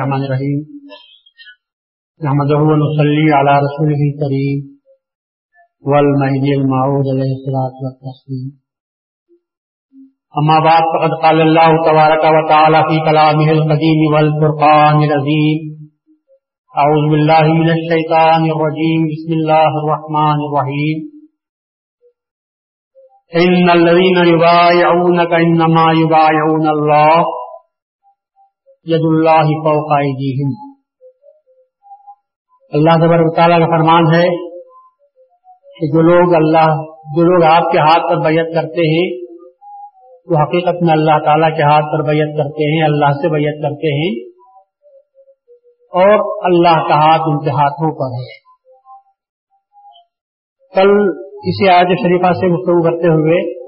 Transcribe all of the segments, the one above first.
الرحمن الرحیم۔ نحمده ونصلي على رسوله الكريم والمهدي المعود عليه الصلاة والتسليم. أما بعد، فقد قال الله تبارك وتعالى في كلامه القديم والفرقان العظيم أعوذ بالله من الشيطان الرجيم، بسم الله الرحمن الرحيم. إن الذين يبايعونك إنما يبايعون الله ید اللہ فوق ایدیہم۔ اللہ تبارک تعالیٰ کا فرمان ہے کہ جو لوگ اللہ جو لوگ آپ کے ہاتھ پر بیعت کرتے ہیں، وہ حقیقت میں اللہ تعالیٰ کے ہاتھ پر بیعت کرتے ہیں، اللہ سے بیعت کرتے ہیں اور اللہ کا ہاتھ ان کے ہاتھوں پر ہے۔ کل کسی آج شریفہ سے گفتگو کرتے ہوئے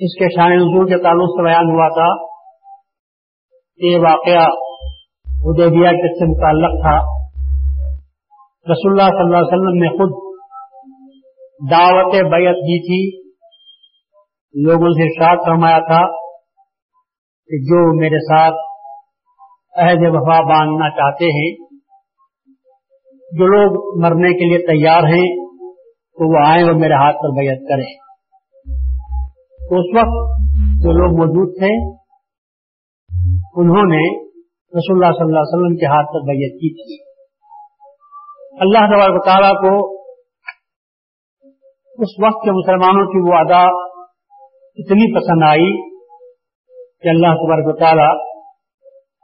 اس کے شان نزول کے تعلق سے بیان ہوا تھا۔ یہ واقعہ ادیبیا کے سے متعلق تھا۔ رسول اللہ صلی اللہ علیہ وسلم نے خود دعوت بیعت دی تھی۔ لوگوں سے شاد فرمایا تھا کہ جو میرے ساتھ عہد وفا باندھنا چاہتے ہیں، جو لوگ مرنے کے لیے تیار ہیں، تو وہ آئیں اور میرے ہاتھ پر بیعت کریں۔ تو اس وقت جو لوگ موجود تھے انہوں نے رسول اللہ صلی اللہ علیہ وسلم کے ہاتھ پر بیعت کی تھی۔ اللہ تبارک تعالیٰ کو اس وقت کے مسلمانوں کی وہ ادا اتنی پسند آئی کہ اللہ تبارک تعالیٰ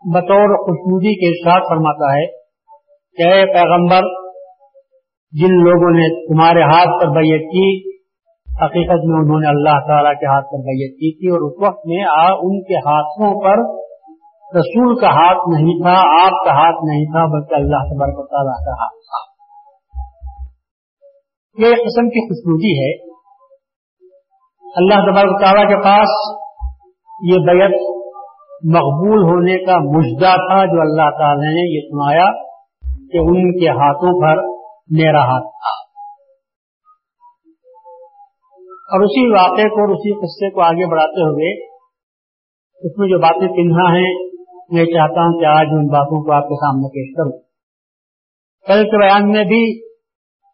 بطور خوشنودی کے ساتھ فرماتا ہے کہ اے پیغمبر، جن لوگوں نے تمہارے ہاتھ پر بیعت کی، حقیقت میں انہوں نے اللہ تعالیٰ کے ہاتھ پر بیعت کی تھی اور اس وقت میں ان کے ہاتھوں پر رسول کا ہاتھ نہیں تھا، آپ کا ہاتھ نہیں تھا، بلکہ اللہ تبارک تعالیٰ کا ہاتھ تھا۔ یہ قسم کی خوشبودی ہے۔ اللہ تبارک تعالیٰ کے پاس یہ بیعت مقبول ہونے کا مجدہ تھا جو اللہ تعالی نے یہ سنایا کہ ان کے ہاتھوں پر میرا ہاتھ تھا۔ اور اسی واقعے کو اور اسی قصے کو آگے بڑھاتے ہوئے اس میں جو باتیں پنہا ہیں میں چاہتا ہوں کہ آج ان باتوں کو آپ کے سامنے پیش کروں۔ کل کے بیان میں بھی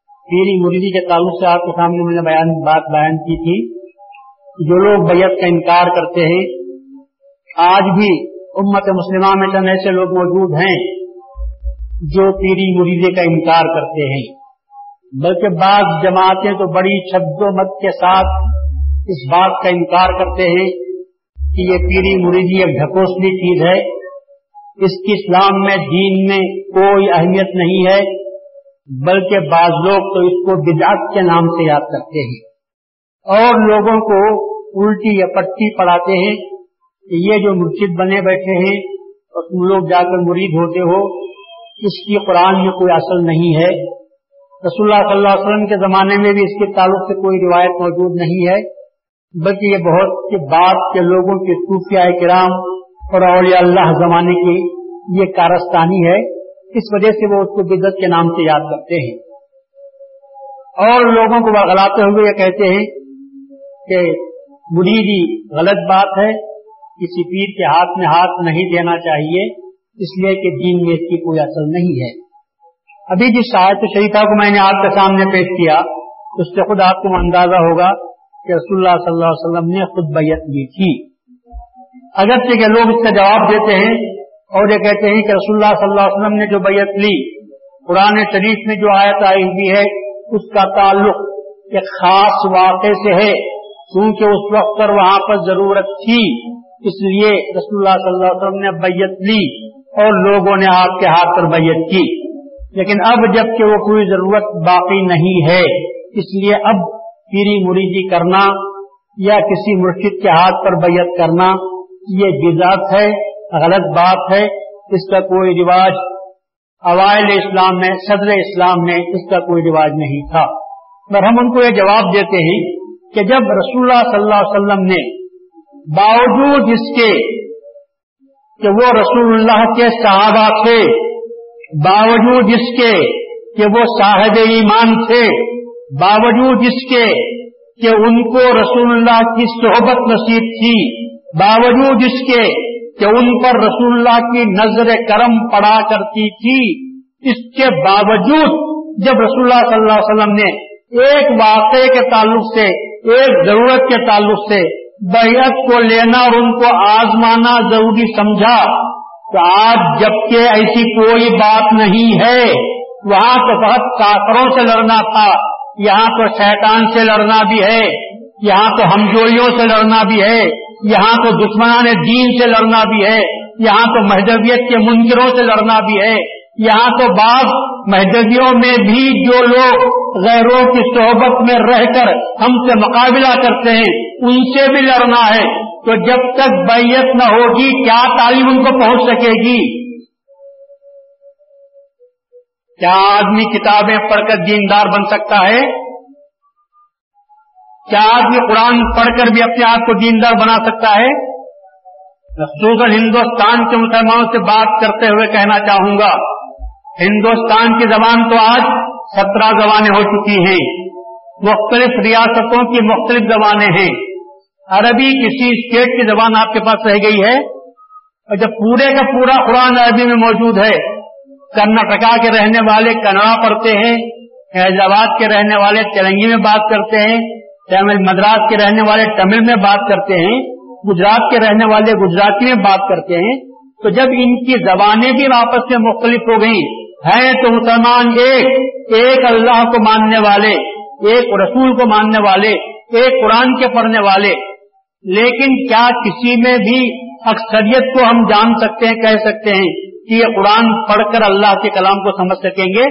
پیری مریدی کے تعلق سے آپ کے سامنے میں نے بیان بات بیان کی تھی۔ جو لوگ بیت کا انکار کرتے ہیں، آج بھی امت مسلمہ میں چند ایسے لوگ موجود ہیں جو پیری مریدے کا انکار کرتے ہیں۔ بلکہ بعض جماعتیں تو بڑی شبد و مت کے ساتھ اس بات کا انکار کرتے ہیں کہ یہ پیری مریدی ایک ڈھکوسلی چیز ہے۔ اس کی اسلام میں، دین میں کوئی اہمیت نہیں ہے، بلکہ بعض لوگ تو اس کو بدعت کے نام سے یاد کرتے ہیں۔ اور لوگوں کو الٹی یا پٹی پڑھاتے ہیں کہ یہ جو مرشد بنے بیٹھے ہیں، اور تم لوگ جا کر مرید ہوتے ہو، اس کی قرآن میں کوئی اصل نہیں ہے۔ رسول اللہ صلی اللہ علیہ وسلم کے زمانے میں بھی اس کے تعلق سے کوئی روایت موجود نہیں ہے، بلکہ یہ بہت سی بات کے لوگوں کے صوفیہ کرام اور اولیاء اللہ زمانے کی یہ کارستانی ہے، اس وجہ سے وہ اس کو بدت کے نام سے یاد کرتے ہیں۔ اور لوگوں کو بغلاتے ہوئے یہ کہتے ہیں کہ مریدی غلط بات ہے، کسی پیر کے ہاتھ میں ہاتھ نہیں دینا چاہیے، اس لیے کہ دین میں اس کی کوئی اثر نہیں ہے۔ ابھی جس شاید شریفہ کو میں نے آپ کے سامنے پیش کیا، اس سے خود آپ کو اندازہ ہوگا کہ رسول اللہ صلی اللہ علیہ وسلم نے خود بیعت لی تھی اگرچہ کہ لوگ اس کا جواب دیتے ہیں اور یہ کہتے ہیں کہ رسول اللہ صلی اللہ علیہ وسلم نے جو بیعت لی، قرآن شریف میں جو آیت آئی ہوئی ہے، اس کا تعلق ایک خاص واقعے سے ہے کیونکہ اس وقت پر وہاں پر ضرورت تھی۔ اس لیے رسول اللہ صلی اللہ علیہ وسلم نے بیعت لی اور لوگوں نے آپ کے ہاتھ پر بیعت کی۔ لیکن اب جبکہ وہ کوئی ضرورت باقی نہیں ہے، اس لیے اب پیری مریدی کرنا یا کسی مرشد کے ہاتھ پر بیعت کرنا یہ جزات ہے، غلط بات ہے، اس کا کوئی رواج اوائل اسلام میں، صدر اسلام میں اس کا کوئی رواج نہیں تھا۔ پر ہم ان کو یہ جواب دیتے ہیں کہ جب رسول اللہ صلی اللہ علیہ وسلم نے باوجود اس کے کہ وہ رسول اللہ کے صحابہ تھے، باوجود اس کے کہ وہ صاحب ایمان تھے، باوجود اس کے کہ ان کو رسول اللہ کی صحبت نصیب تھی باوجود اس کے کہ ان پر رسول اللہ کی نظر کرم پڑا کرتی تھی، اس کے باوجود جب رسول اللہ صلی اللہ علیہ وسلم نے ایک واقعے کے تعلق سے، ایک ضرورت کے تعلق سے بیعت کو لینا اور ان کو آزمانا ضروری سمجھا تو آج جبکہ ایسی کوئی بات نہیں ہے، وہاں تو بہت کافروں سے لڑنا تھا، یہاں تو شیطان سے لڑنا بھی ہے، یہاں تو ہمجوریوں سے لڑنا بھی ہے۔ یہاں تو دشمنان دین سے لڑنا بھی ہے، یہاں تو مہدویت کے منکروں سے لڑنا بھی ہے۔ یہاں تو بعض مہدویوں میں بھی جو لوگ غیروں کی صحبت میں رہ کر ہم سے مقابلہ کرتے ہیں، ان سے بھی لڑنا ہے۔ تو جب تک بیت نہ ہوگی، کیا تعلیم ان کو پہنچ سکے گی؟ کیا آدمی کتابیں پڑھ کر دیندار بن سکتا ہے؟ کیا آدمی قرآن پڑھ کر بھی اپنے آپ کو دیندار بنا سکتا ہے؟ خصوصاً ہندوستان کے مسلمانوں سے بات کرتے ہوئے کہنا چاہوں گا، ہندوستان کی زبان تو آج سترہ زبانیں ہو چکی ہیں۔ مختلف ریاستوں کی مختلف زبانیں ہیں۔ عربی کسی اسٹیٹ کی زبان آپ کے پاس رہ گئی ہے۔ اور جب پورے کا پورا قرآن عربی میں موجود ہے کرناٹکا کے رہنے والے کنڑا پڑھتے ہیں حیدرآباد کے رہنے والے تلنگی میں بات کرتے ہیں تمل مدراس کے رہنے والے تمل میں بات کرتے ہیں، گجرات کے رہنے والے گجراتی میں بات کرتے ہیں، تو جب ان کی زبانیں بھی آپس میں مختلف ہو گئی ہیں تو مسلمان ایک ایک اللہ کو ماننے والے، ایک رسول کو ماننے والے، ایک قرآن کے پڑھنے والے۔ لیکن کیا کسی میں بھی اکثریت کو ہم جان سکتے ہیں، کہہ سکتے ہیں کہ یہ قرآن پڑھ کر اللہ کے کلام کو سمجھ سکیں گے؟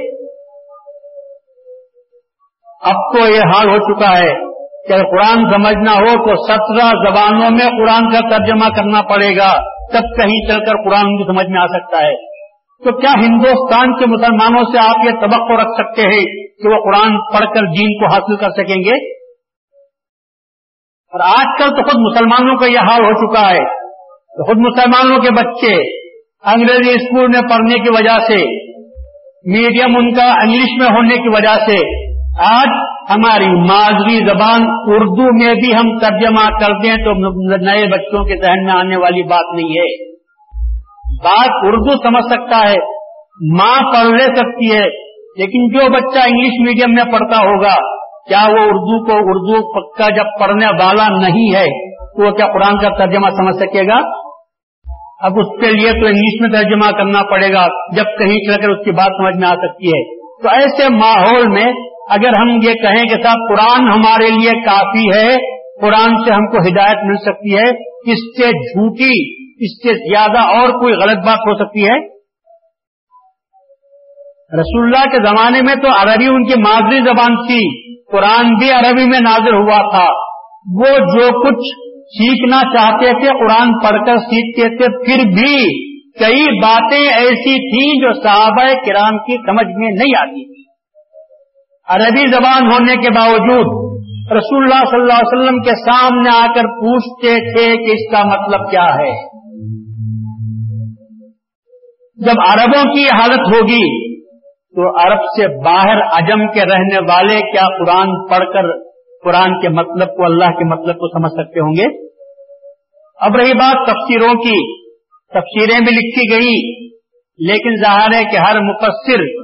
اب تو یہ حال ہو چکا ہے۔ کہ قرآن سمجھنا ہو تو سترہ زبانوں میں قرآن کا ترجمہ کرنا پڑے گا، تب کہیں چل کر قرآن کی سمجھ میں آ سکتا ہے۔ تو کیا ہندوستان کے مسلمانوں سے آپ یہ توقع رکھ سکتے ہیں کہ وہ قرآن پڑھ کر دین کو حاصل کر سکیں گے؟ اور آج کل تو خود مسلمانوں کا یہ حال ہو چکا ہے۔ تو خود مسلمانوں کے بچے انگریزی اسکول میں پڑھنے کی وجہ سے، میڈیم ان کا انگلش میں ہونے کی وجہ سے، آج ہماری مادری زبان اردو میں بھی ہم ترجمہ کر دیں تو نئے بچوں کے ذہن میں آنے والی بات نہیں ہے۔ بات اردو سمجھ سکتا ہے، ماں پڑھ لے سکتی ہے، لیکن جو بچہ انگلش میڈیم میں پڑھتا ہوگا، کیا وہ اردو کو اردو پکا جب پڑھنے والا نہیں ہے تو وہ کیا قرآن کا ترجمہ سمجھ سکے گا؟ اب اس کے لیے تو انگلش میں ترجمہ کرنا پڑے گا، جب کہیں چل کر اس کی بات سمجھ میں آ سکتی ہے۔ تو ایسے ماحول میں اگر ہم یہ کہیں کہ صاحب قرآن hamaare لیے کافی ہے، قرآن سے ہم کو ہدایت مل سکتی ہے، اس سے جھوٹی، اس سے زیادہ اور کوئی غلط بات ہو سکتی ہے؟ رسول اللہ کے زمانے میں تو عربی ان کی مادری زبان تھی، قرآن بھی عربی میں نازل ہوا تھا۔ وہ جو کچھ سیکھنا چاہتے تھے، قرآن پڑھ کر سیکھتے تھے، پھر بھی کئی باتیں ایسی تھیں جو صحابہ کرام کی سمجھ میں نہیں آتی۔ تھی عربی زبان ہونے کے باوجود رسول اللہ صلی اللہ علیہ وسلم کے سامنے آ کر پوچھتے تھے کہ اس کا مطلب کیا ہے۔ جب عربوں کی حالت ہوگی تو عرب سے باہر عجم کے رہنے والے کیا قرآن پڑھ کر قرآن کے مطلب کو اللہ کے مطلب کو سمجھ سکتے ہوں گے؟ اب رہی بات تفسیروں کی۔ تفسیریں بھی لکھی گئی لیکن ظاہر ہے کہ ہر مفسر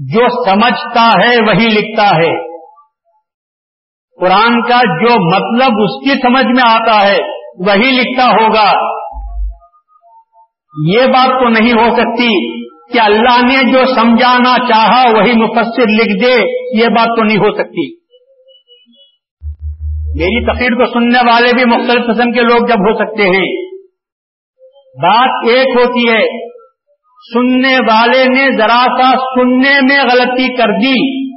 جو سمجھتا ہے وہی لکھتا ہے۔ قرآن کا جو مطلب اس کی سمجھ میں آتا ہے، وہی لکھتا ہوگا۔ یہ بات تو نہیں ہو سکتی کہ اللہ نے جو سمجھانا چاہا وہی مفسر لکھ دے، یہ بات تو نہیں ہو سکتی۔ میری تقریر کو سننے والے بھی مختلف قسم کے لوگ جب ہو سکتے ہیں۔ بات ایک ہوتی ہے سننے والے نے ذرا سا سننے میں غلطی کر دی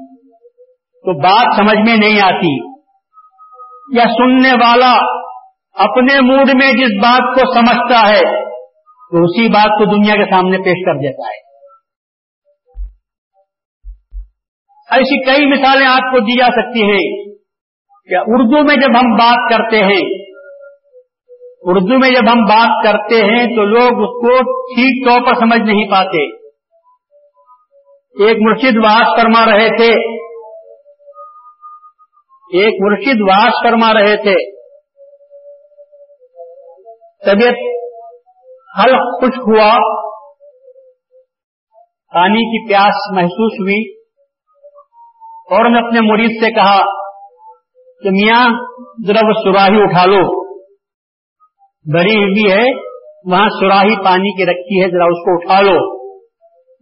تو بات سمجھ میں نہیں آتی۔ یا سننے والا اپنے موڈ میں جس بات کو سمجھتا ہے تو اسی بات کو دنیا کے سامنے پیش کر دیتا ہے۔ ایسی کئی مثالیں آپ کو دی جا سکتی ہیں۔ کہ اردو میں جب ہم بات کرتے ہیں اردو میں جب ہم بات کرتے ہیں تو لوگ اس کو ٹھیک طور پر سمجھ نہیں پاتے۔ ایک مرشد واس فرما رہے تھے۔ ایک مرشد واس فرما رہے تھے۔ طبیعت حلق خشک ہوا۔ پانی کی پیاس محسوس ہوئی۔ اور میں اپنے مرید سے کہا کہ میاں، ذرا وہ سراہی اٹھا لو۔ بری ہوئی ہے، وہاں سراہی پانی کی رکھی ہے، ذرا اس کو اٹھا لو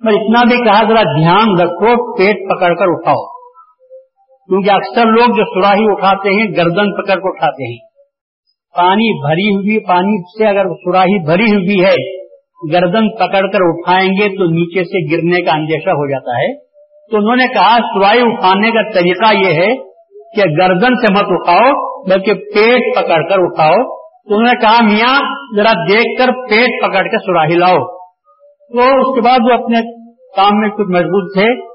میں اتنا بھی کہا، ذرا دھیان رکھو، پیٹ پکڑ کر اٹھاؤ۔ کیونکہ اکثر لوگ جو سراہی اٹھاتے ہیں، گردن پکڑ کر اٹھاتے ہیں۔ پانی بھری ہوئی، پانی سے اگر سراہی بھری ہوئی ہے، گردن پکڑ کر اٹھائیں گے تو نیچے سے گرنے کا اندیشہ ہو جاتا ہے۔ تو انہوں نے کہا سراہی اٹھانے کا طریقہ یہ ہے کہ گردن سے مت اٹھاؤ، بلکہ پیٹ پکڑ کر اٹھاؤ۔ تو انہوں نے کہا، میاں، ذرا دیکھ کر پیٹ پکڑ کے سراہی لاؤ۔ تو اس کے بعد وہ اپنے کام میں کچھ مضبوط تھے۔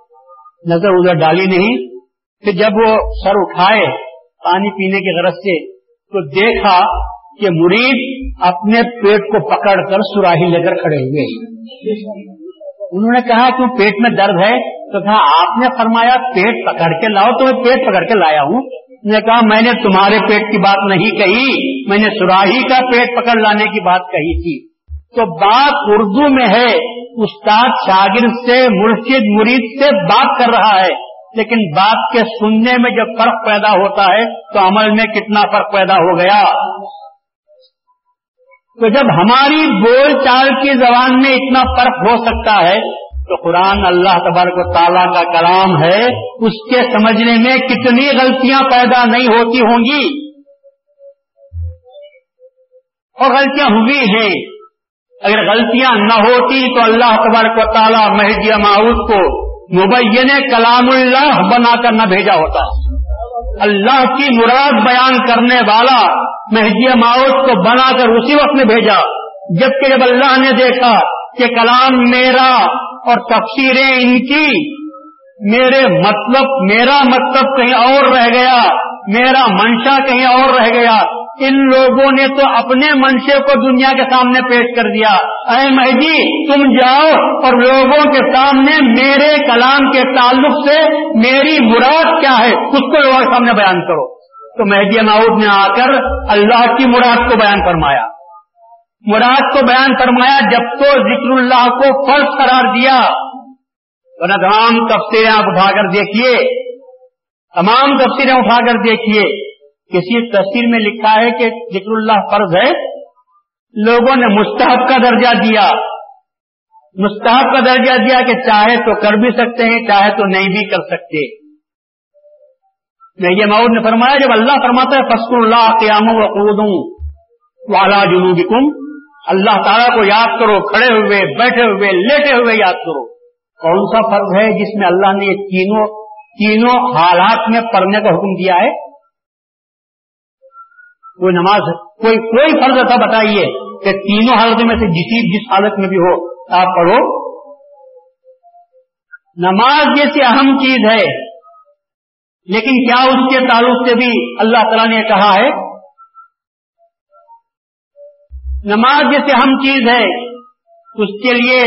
نظر ادھر ڈالی نہیں۔ پھر جب وہ سر اٹھائے پانی پینے کی غرض سے، تو دیکھا کہ مرید اپنے پیٹ کو پکڑ کر سراہی لے کر کھڑے ہوئے۔ انہوں نے کہا کہ پیٹ میں درد ہے؟ تو کہا، آپ نے فرمایا، پیٹ پکڑ کے لاؤ، تو میں پیٹ پکڑ کے لایا ہوں۔ نے کہا، میں نے تمہارے پیٹ کی بات نہیں کہی، میں نے سراہی کا پیٹ پکڑ لانے کی بات کہی تھی۔ تو بات اردو میں ہے۔ استاد شاگرد سے، مرشد مرید سے بات کر رہا ہے۔ لیکن بات کے سننے میں جب فرق پیدا ہوتا ہے، تو عمل میں کتنا فرق پیدا ہو گیا۔ تو جب ہماری بول چال کی زبان میں اتنا فرق ہو سکتا ہے تو قرآن اللہ تبارک و تعالیٰ کا کلام ہے، اس کے سمجھنے میں کتنی غلطیاں پیدا نہیں ہوتی ہوں گی۔ اور غلطیاں ہوئی ہیں۔ اگر غلطیاں نہ ہوتی تو اللہ تبارک و تعالیٰ مہدیہ معاوض کو مبین کلام اللہ بنا کر نہ بھیجا ہوتا۔ اللہ کی مراد بیان کرنے والا مہدی ماؤت کو بنا کر اسی وقت میں بھیجا، جبکہ جب اللہ نے دیکھا کہ کلام میرا اور تفسیریں ان کی، میرے مطلب میرا مطلب کہیں اور رہ گیا، میرا منشا کہیں اور رہ گیا۔ ان لوگوں نے تو اپنے منشے کو دنیا کے سامنے پیش کر دیا۔ اے مہدی، تم جاؤ اور لوگوں کے سامنے میرے کلام کے تعلق سے میری مراد کیا ہے، اس کو لوگوں کے سامنے بیان کرو۔ تو مہدی ناؤد نے آ کر اللہ کی مراد کو بیان فرمایا۔ مراد کو بیان فرمایا جب تو ذکر اللہ کو فرض قرار دیا۔ ورنہ تمام تفصیلیں آپ اٹھا کر دیکھیے۔ تمام تفصیلیں اٹھا کر دیکھیے۔ کسی تصویر میں لکھا ہے کہ ذکر اللہ فرض ہے۔ لوگوں نے مستحب کا درجہ دیا۔ مستحب کا درجہ دیا کہ چاہے تو کر بھی سکتے ہیں، چاہے تو نہیں بھی کر سکتے۔ میں یہ ماؤد نے فرمایا، جب اللہ فرماتا ہے فسق اللہ قیام و قودوں والا جنوبکم اللہ تعالیٰ کو یاد کرو، کھڑے ہوئے، بیٹھے ہوئے، لیٹے ہوئے یاد کرو۔ کون سا فرض ہے جس میں اللہ نے یہ تینوں تینوں حالات میں پڑھنے کا حکم دیا ہے؟ کوئی نماز، کوئی کوئی فرض ایسا بتائیے کہ تینوں حالت میں سے جسی جس حالت میں بھی ہو، آپ پڑھو۔ نماز جیسی اہم چیز ہے، لیکن کیا اس کے تعلق سے بھی اللہ تعالیٰ نے کہا ہے؟ نماز جیسی اہم چیز ہے، اس کے لیے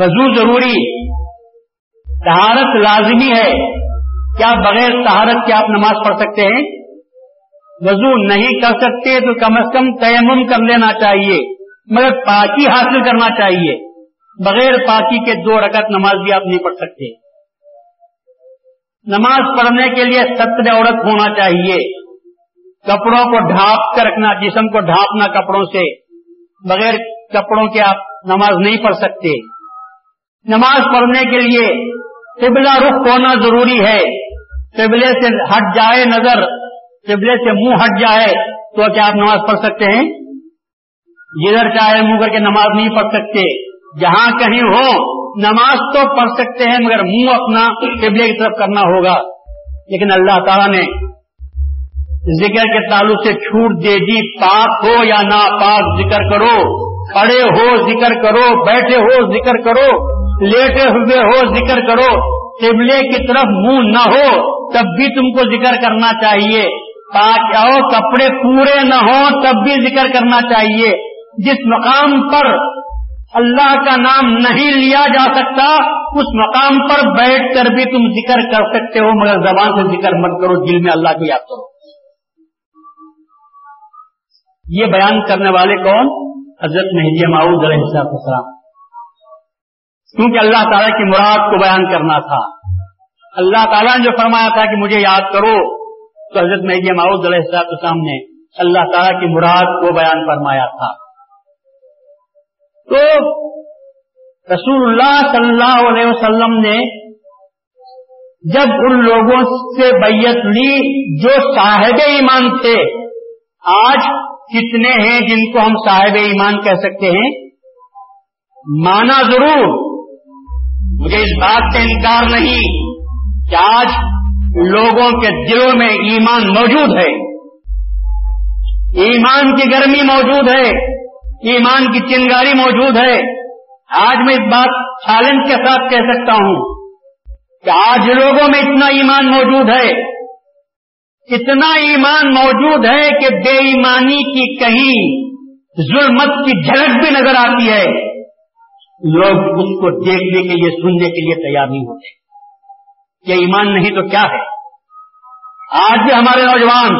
وضو ضروری تہارت لازمی ہے۔ کیا بغیر تہارت کے آپ نماز پڑھ سکتے ہیں؟ وضو نہیں کر سکتے تو کم از کم تیمم کر لینا چاہیے، مگر پاکی حاصل کرنا چاہیے۔ بغیر پاکی کے دو رکعت نماز بھی آپ نہیں پڑھ سکتے۔ نماز پڑھنے کے لیے ستر عورت ہونا چاہیے۔ کپڑوں کو ڈھانپ کر رکھنا، جسم کو ڈھانپنا کپڑوں سے، بغیر کپڑوں کے آپ نماز نہیں پڑھ سکتے۔ نماز پڑھنے کے لیے قبلہ رخ ہونا ضروری ہے۔ قبلے سے ہٹ جائے نظر، قبلے سے منہ ہٹ جائے تو کیا آپ نماز پڑھ سکتے ہیں؟ جدھر چاہے منہ کر کے نماز نہیں پڑھ سکتے۔ جہاں کہیں ہو، نماز تو پڑھ سکتے ہیں، مگر منہ اپنا قبلے کی طرف کرنا ہوگا۔ لیکن اللہ تعالیٰ نے ذکر کے تعلق سے چھوٹ دے دی، پاک ہو یا نا پاک ذکر کرو کھڑے ہو ذکر کرو، بیٹھے ہو ذکر کرو، لیٹے ہوئے ہو ذکر کرو، قبلے کی طرف منہ نہ ہو، تب بھی تم کو ذکر کرنا چاہیے۔ تاکہ کپڑے پورے نہ ہوں، تب بھی ذکر کرنا چاہیے۔ جس مقام پر اللہ کا نام نہیں لیا جا سکتا، اس مقام پر بیٹھ کر بھی تم ذکر کر سکتے ہو، مگر زبان سے ذکر مت کرو، دل میں اللہ کی یاد کرو۔ یہ بیان کرنے والے کون؟ حضرت مہدی معود علیہ السلام۔ کیونکہ اللہ تعالیٰ کی مراد کو بیان کرنا تھا۔ اللہ تعالیٰ نے جو فرمایا تھا کہ مجھے یاد کرو، تو حضرت مہدی معود علیہ السلام نے اللہ تعالیٰ کی مراد کو بیان فرمایا تھا۔ تو رسول اللہ صلی اللہ علیہ وسلم نے جب ان لوگوں سے بیت لی جو صاحب ایمان تھے، آج کتنے ہیں جن کو ہم صاحب ایمان کہہ سکتے ہیں؟ مانا ضرور، مجھے اس بات سے انکار نہیں کہ آج لوگوں کے دلوں میں ایمان موجود ہے۔ ایمان کی گرمی موجود ہے، ایمان کی چنگاری موجود ہے۔ آج میں اس بات چیلنج کے ساتھ کہہ سکتا ہوں کہ آج لوگوں میں اتنا ایمان موجود ہے۔ اتنا ایمان موجود ہے کہ بے ایمانی کی کہیں ظلمت کی جھلک بھی نظر آتی ہے۔ لوگ اس کو دیکھنے کے لیے، سننے کے لیے تیار نہیں ہوتے۔ یہ ایمان نہیں تو کیا ہے؟ آج بھی ہمارے نوجوان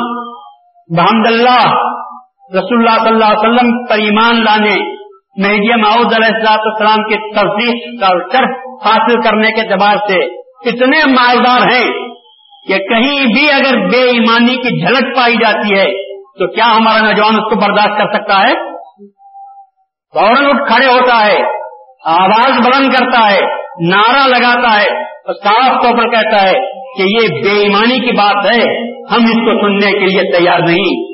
بحمد اللہ، رسول اللہ صلی اللہ علیہ وسلم پر ایمان لانے مہدی معود علیہ السلاط السلام کی تصدیق کا شرف حاصل کرنے کے اعتبار سے اتنے مالدار ہیں۔ کہ کہیں بھی اگر بے ایمانی کی جھلک پائی جاتی ہے تو کیا ہمارا نوجوان اس کو برداشت کر سکتا ہے؟ فوراً اٹھ کھڑے ہوتا ہے، آواز بلند کرتا ہے، نعرہ لگاتا ہے اور صاف طور پر کہتا ہے کہ یہ بے ایمانی کی بات ہے، ہم اس کو سننے کے لیے تیار نہیں۔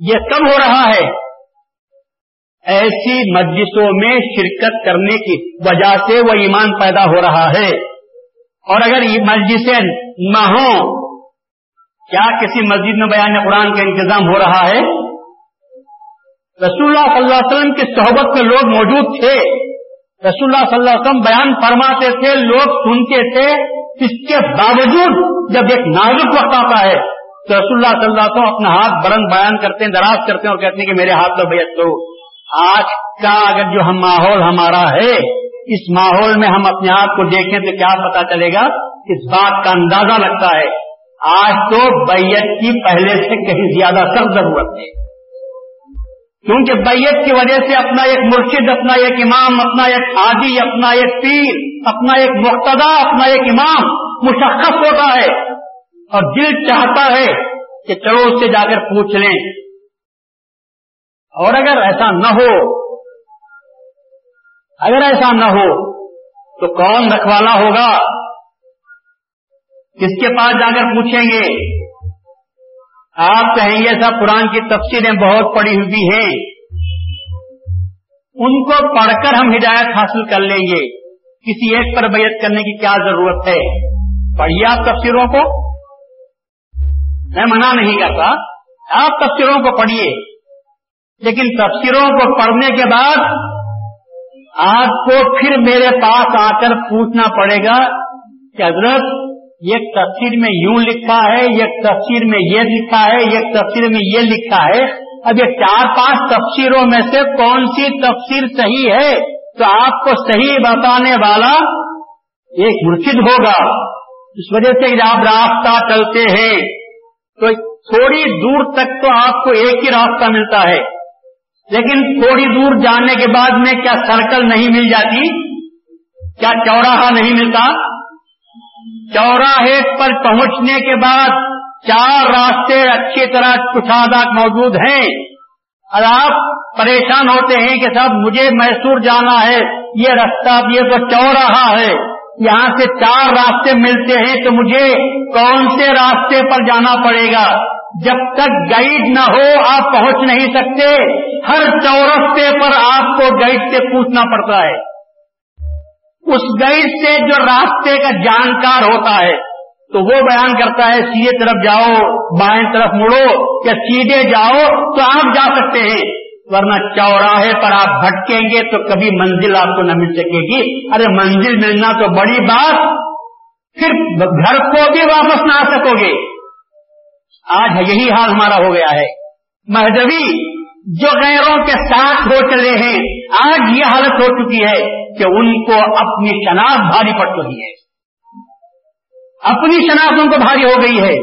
یہ کب ہو رہا ہے۔ ایسی مجلسوں میں شرکت کرنے کی وجہ سے وہ ایمان پیدا ہو رہا ہے۔ اور اگر یہ مسجدیں نہ ہوں، کیا کسی مسجد میں بیان قرآن کا انتظام ہو رہا ہے؟ رسول اللہ صلی اللہ علیہ وسلم کی صحبت میں لوگ موجود تھے۔ رسول اللہ صلی اللہ علیہ وسلم بیان فرماتے تھے، لوگ سنتے تھے۔ اس کے باوجود جب ایک نازک وقت آتا ہے، تو رسول اللہ صلی اللہ علیہ وسلم اپنا ہاتھ برن بیان کرتے ہیں، دراز کرتے ہیں اور کہتے ہیں کہ میرے ہاتھ میں بیعت کرو آج کا اگر جو ہم ماحول ہمارا ہے اس ماحول میں ہم اپنے آپ کو دیکھیں تو کیا پتا چلے گا؟ اس بات کا اندازہ لگتا ہے۔ آج تو بیت کی پہلے سے کہیں زیادہ سخت ضرورت ہے۔ کیونکہ بیت کی وجہ سے اپنا ایک مرشد، اپنا ایک امام، اپنا ایک حاجی، اپنا ایک پیر، اپنا ایک مقتدا اپنا ایک امام مشخص ہوتا ہے۔ اور دل چاہتا ہے کہ چلو اس سے جا کر پوچھ لیں۔ اور اگر ایسا نہ ہو اگر ایسا نہ ہو تو کون رکھوالا ہوگا؟ کس کے پاس جا کر پوچھیں گے؟ آپ کہیں گے ایسا قرآن کی تفصیلیں بہت پڑی ہوئی ہیں۔ ان کو پڑھ کر ہم ہدایت حاصل کر لیں گے۔ کسی ایک پر بیعت کرنے کی کیا ضرورت ہے؟ پڑھیے آپ تفسیروں کو۔ میں منع نہیں کرتا۔ آپ تفسیروں کو پڑھیے۔ لیکن تفسیروں کو پڑھنے کے بعد آپ کو پھر میرے پاس آ کر پوچھنا پڑے گا کہ حضرت، یہ تفسیر میں یوں لکھا ہے، یہ تفسیر میں یہ لکھا ہے، یہ تفسیر میں یہ لکھا ہے۔ اب یہ چار پانچ تفسیروں میں سے کون سی تفسیر صحیح ہے؟ تو آپ کو صحیح بتانے والا ایک مرشد ہوگا۔ اس وجہ سے آپ راستہ چلتے ہیں۔ تو تھوڑی دور تک تو آپ کو ایک ہی راستہ ملتا ہے۔ لیکن تھوڑی دور جانے کے بعد میں کیا سرکل نہیں مل جاتی؟ کیا چوراہا نہیں ملتا؟ چوراہے پر پہنچنے کے بعد چار راستے اچھی طرح کشادات موجود ہیں۔ اور آپ پریشان ہوتے ہیں کہ صاحب مجھے میسور جانا ہے، یہ رستہ، یہ تو چوراہا ہے۔ یہاں سے چار راستے ملتے ہیں تو مجھے کون سے راستے پر جانا پڑے گا؟ جب تک گائیڈ نہ ہو آپ پہنچ نہیں سکتے، ہر چورستے پر آپ کو گائیڈ سے پوچھنا پڑتا ہے۔ اس گائیڈ سے جو راستے کا جانکار ہوتا ہے، تو وہ بیان کرتا ہے، سیدھے طرف جاؤ، بائیں طرف مڑو یا سیدھے جاؤ تو آپ جا سکتے ہیں۔ ورنہ چوراہے پر آپ بھٹکیں گے تو کبھی منزل آپ کو نہ مل سکے گی۔ ارے منزل ملنا تو بڑی بات۔ پھر گھر کو بھی واپس نہ آ سکو گے۔ آج یہی حال ہمارا ہو گیا ہے۔ مہدوی، جو غیروں کے ساتھ ہو چلے ہیں، آج یہ حالت ہو چکی ہے کہ ان کو اپنی شناخت بھاری پڑ چکی ہے۔ اپنی شناخت ان کو بھاری ہو گئی ہے۔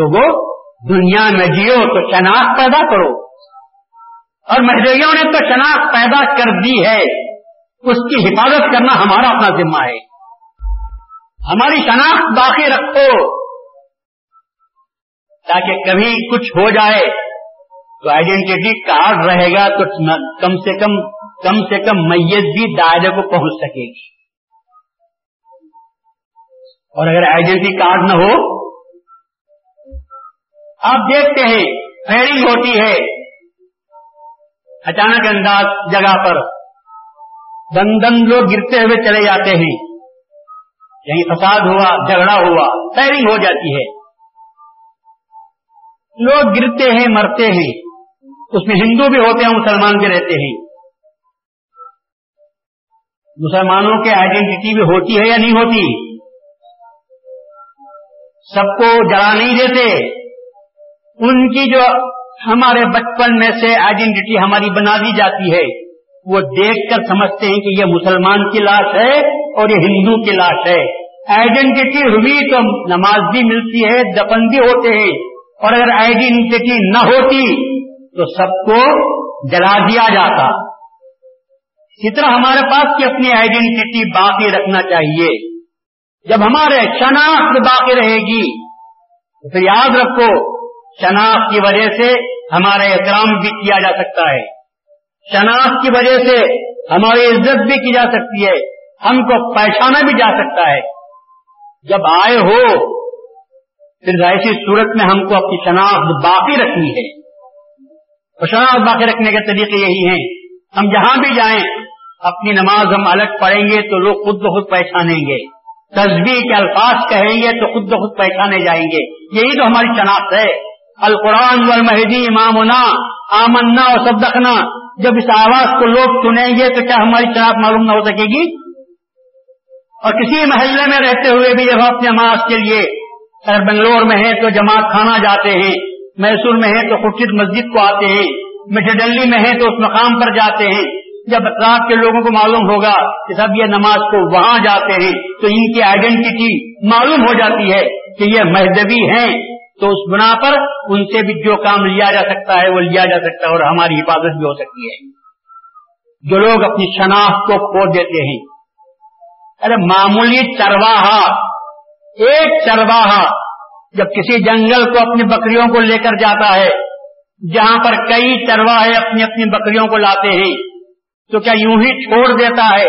لوگوں، دنیا میں جیو تو شناخت پیدا کرو۔ اور مہدویوں نے تو شناخت پیدا کر دی ہے۔ اس کی حفاظت کرنا ہمارا اپنا ذمہ ہے۔ ہماری شناخت باقی رکھو۔ تاکہ کبھی کچھ ہو جائے تو آئیڈینٹی کارڈ رہے گا تو کم سے کم کم سے کم میت بھی دائرے کو پہنچ سکے گی۔ اور اگر آئیڈینٹی کارڈ نہ ہو، آپ دیکھتے ہیں فیئرنگ ہوتی ہے۔ اچانک انداز جگہ پر دن دن لوگ گرتے ہوئے چلے جاتے ہیں۔ یہیں فساد ہوا، جھگڑا ہوا فیئرنگ ہو جاتی ہے۔ لوگ گرتے ہیں، مرتے ہیں۔ اس میں ہندو بھی ہوتے ہیں، مسلمان بھی رہتے ہیں۔ مسلمانوں کے آئیڈینٹی بھی ہوتی ہے یا نہیں ہوتی؟ سب کو جلا نہیں دیتے۔ ان کی جو ہمارے بچپن میں سے آئیڈینٹی ہماری بنا دی جاتی ہے۔ وہ دیکھ کر سمجھتے ہیں کہ یہ مسلمان کی لاش ہے اور یہ ہندو کی لاش ہے۔ آئیڈینٹی ہوئی تو نماز بھی ملتی ہے، دفن بھی ہوتے ہیں۔ اور اگر آئیڈینٹی نہ ہوتی تو سب کو جلا دیا جاتا۔ اسی طرح ہمارے پاس کی اپنی آئیڈینٹی باقی رکھنا چاہیے۔ جب ہمارے شناخت باقی رہے گی، تو پھر یاد رکھو، شناخت کی وجہ سے ہمارا احترام بھی کیا جا سکتا ہے۔ شناخت کی وجہ سے ہماری عزت بھی کی جا سکتی ہے۔ ہم کو پہچانا بھی جا سکتا ہے۔ جب آئے ہو، پھر ایسی صورت میں ہم کو اپنی شناخت باقی رکھنی ہے۔ اور شناخت باقی رکھنے کے طریقے یہی ہیں۔ ہم جہاں بھی جائیں، اپنی نماز ہم الگ پڑھیں گے تو لوگ خود بخود پہچانیں گے۔ تصویر کے الفاظ کہیں گے تو خود بخود پہچانے جائیں گے۔ یہی تو ہماری شناخت ہے۔ القرآن والمہدی امامنا، آمنا اور سب دکھنا جب اس آواز کو لوگ سنیں گے تو کیا ہماری شناخت معلوم نہ ہو سکے گی؟ اور کسی محلے میں رہتے ہوئے بھی جب اپنے نماز کے لیے اگر بنگلور میں ہے تو جماعت خانہ جاتے ہیں، میسور میں ہے تو خورشید مسجد کو آتے ہیں مٹر ڈلی میں ہے تو اس مقام پر جاتے ہیں۔ جب اطراف کے لوگوں کو معلوم ہوگا کہ سب یہ نماز کو وہاں جاتے ہیں تو ان کی آئیڈینٹی معلوم ہو جاتی ہے کہ یہ مہدبی ہیں۔ تو اس بنا پر ان سے بھی جو کام لیا جا سکتا ہے وہ لیا جا سکتا ہے اور ہماری حفاظت بھی ہو سکتی ہے۔ جو لوگ اپنی شناخت کو کھو دیتے ہیں۔ ارے معمولی چرواہا، ایک چرواہا جب کسی جنگل کو اپنی بکریوں کو لے کر جاتا ہے، جہاں پر کئی چرواہے اپنی اپنی بکریوں کو لاتے ہیں، تو کیا یوں ہی چھوڑ دیتا ہے؟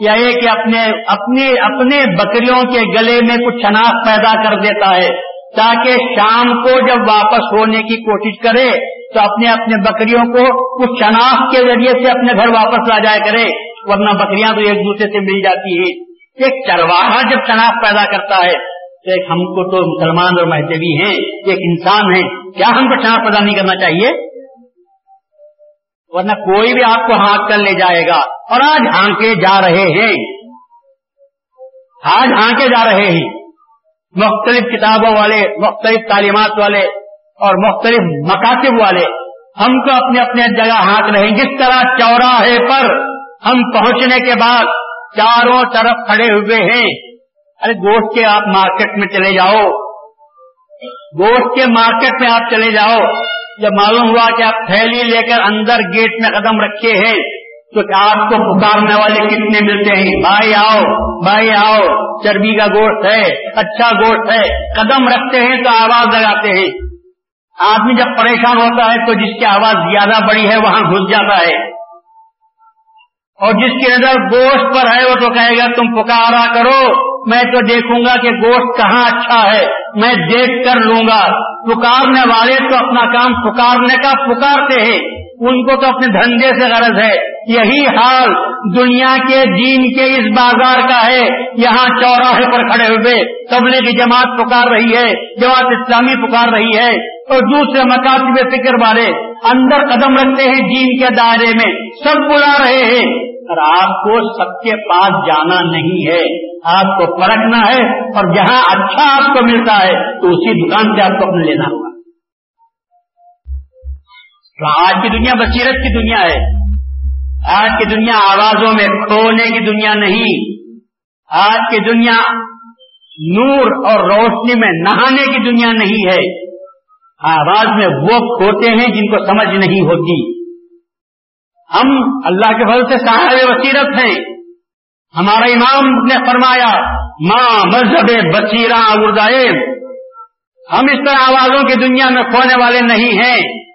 یا یہ کہ اپنے، اپنی، اپنے بکریوں کے گلے میں کچھ شناخت پیدا کر دیتا ہے۔ تاکہ شام کو جب واپس ہونے کی کوشش کرے تو اپنے اپنے بکریوں کو کچھ شناخت کے ذریعے سے اپنے گھر واپس لا جایا کرے، ورنہ بکریاں تو ایک دوسرے سے مل جاتی ہیں۔ ایک چرواہا جب شناخت پیدا کرتا ہے تو ایک ہم کو تو مسلمان اور مہذبی ہیں، ایک انسان ہے کیا ہم کو شناخت پیدا نہیں کرنا چاہیے؟ ورنہ کوئی بھی آپ کو ہانک کر لے جائے گا۔ اور آج ہانکے جا رہے ہیں۔ آج ہانکے جا رہے ہیں۔ مختلف کتابوں والے، مختلف تعلیمات والے اور مختلف مکاتب والے، ہم کو اپنے اپنے جگہ ہانک رہے ہیں جس طرح چوراہے پر ہم پہنچنے کے بعد چاروں طرف کھڑے ہوئے ہیں۔ ارے گوشت کے آپ مارکیٹ میں چلے جاؤ۔ گوشت کے مارکیٹ میں آپ چلے جاؤ۔ جب معلوم ہوا کہ آپ تھیلی لے کر اندر گیٹ میں قدم رکھے ہیں۔ تو آپ کو پکارنے والے کتنے ملتے ہیں؟ بھائی آؤ بھائی آؤ، چربی کا گوشت ہے اچھا گوشت ہے، قدم رکھتے ہیں تو آواز لگاتے ہیں۔ آدمی جب پریشان ہوتا ہے تو جس کی آواز زیادہ بڑی ہے وہاں گھس جاتا ہے۔ اور جس کی نظر گوشت پر ہے وہ تو کہے گا، تم پکارا کرو، میں تو دیکھوں گا کہ گوشت کہاں اچھا ہے، میں دیکھ کر لوں گا۔ پکارنے والے تو اپنا کام پکارنے کا پکارتے ہیں، ان کو تو اپنے دھندے سے غرض ہے۔ یہی حال دنیا کے دین کے اس بازار کا ہے۔ یہاں چوراہے پر کھڑے ہوئے تبلے کی جماعت پکار رہی ہے، جماعت اسلامی پکار رہی ہے اور دوسرے مکاتب فکر والے اندر قدم رکھتے ہیں دین کے دائرے میں، سب بلا رہے ہیں۔ اور آپ کو سب کے پاس جانا نہیں ہے، آپ کو پرکھنا ہے اور جہاں اچھا آپ کو ملتا ہے، تو اسی دکان سے آپ کو اپنے لینا ہوگا۔ آج کی دنیا، بصیرت کی دنیا ہے۔ آج کی دنیا آوازوں میں کھونے کی دنیا نہیں۔ آج کی دنیا نور اور روشنی میں نہانے کی دنیا نہیں ہے۔ آواز میں وہ کھوتے ہیں جن کو سمجھ نہیں ہوتی۔ ہم اللہ کے فضل سے صاحب بصیرت ہیں۔ ہمارا امام نے فرمایا، ماں مذہب بصیرہ اردائے ہم اس طرح آوازوں کی دنیا میں کھونے والے نہیں ہیں۔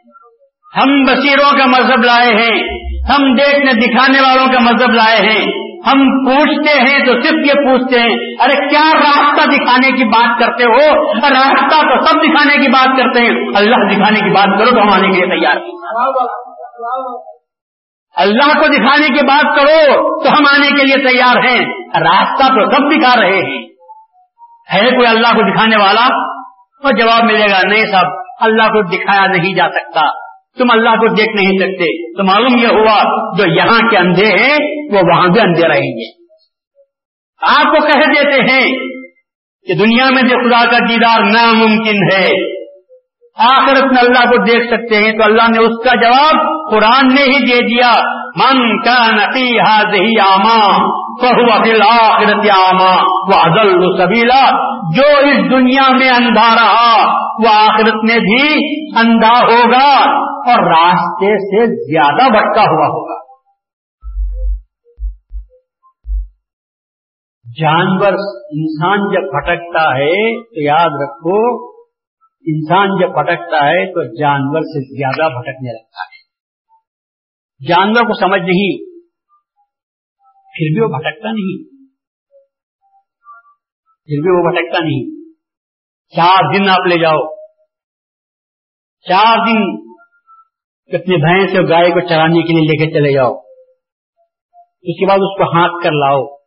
ہم بصیروں کا مذہب لائے ہیں۔ ہم دیکھنے دکھانے والوں کا مذہب لائے ہیں۔ ہم پوچھتے ہیں تو صرف یہ پوچھتے ہیں، ارے کیا راستہ دکھانے کی بات کرتے ہو؟ راستہ تو سب دکھانے کی بات کرتے ہیں۔ اللہ دکھانے کی بات کرو تو ہم آنے کے لیے تیار اللہ کو دکھانے کی بات کرو تو ہم آنے کے لیے تیار ہیں۔ راستہ تو سب دکھا رہے ہیں۔ ہے کوئی اللہ کو دکھانے والا؟ تو جواب ملے گا، نہیں صاحب، اللہ کو دکھایا نہیں جا سکتا۔ تم اللہ کو دیکھ نہیں سکتے۔ تو معلوم یہ ہوا، جو یہاں کے اندھے ہیں، وہ وہاں بھی اندھے رہیں گے۔ آپ کو کہہ دیتے ہیں کہ دنیا میں جو خدا کا دیدار ناممکن ہے، آخرت میں اللہ کو دیکھ سکتے ہیں، تو اللہ نے اس کا جواب قرآن نے ہی دے دیا۔ من کا نقی ہی آما آخرت آما وہ ادل سبیلا، جو اس دنیا میں اندھا رہا، وہ آخرت میں بھی اندھا ہوگا اور راستے سے زیادہ بھٹکا ہوا ہوگا۔ جانور انسان جب بھٹکتا ہے تو یاد رکھو، انسان جب بھٹکتا ہے تو جانور سے زیادہ بھٹکنے لگتا ہے۔ جانور کو سمجھ نہیں پھر بھی وہ بھٹکتا نہیں۔ پھر بھی وہ بھٹکتا نہیں۔ چار دن آپ لے جاؤ۔ چار دن اپنے بھینس اور گائے کو چرانے کے لیے لے کے چلے جاؤ۔ اس کے بعد اس کو ہانک کر لاؤ۔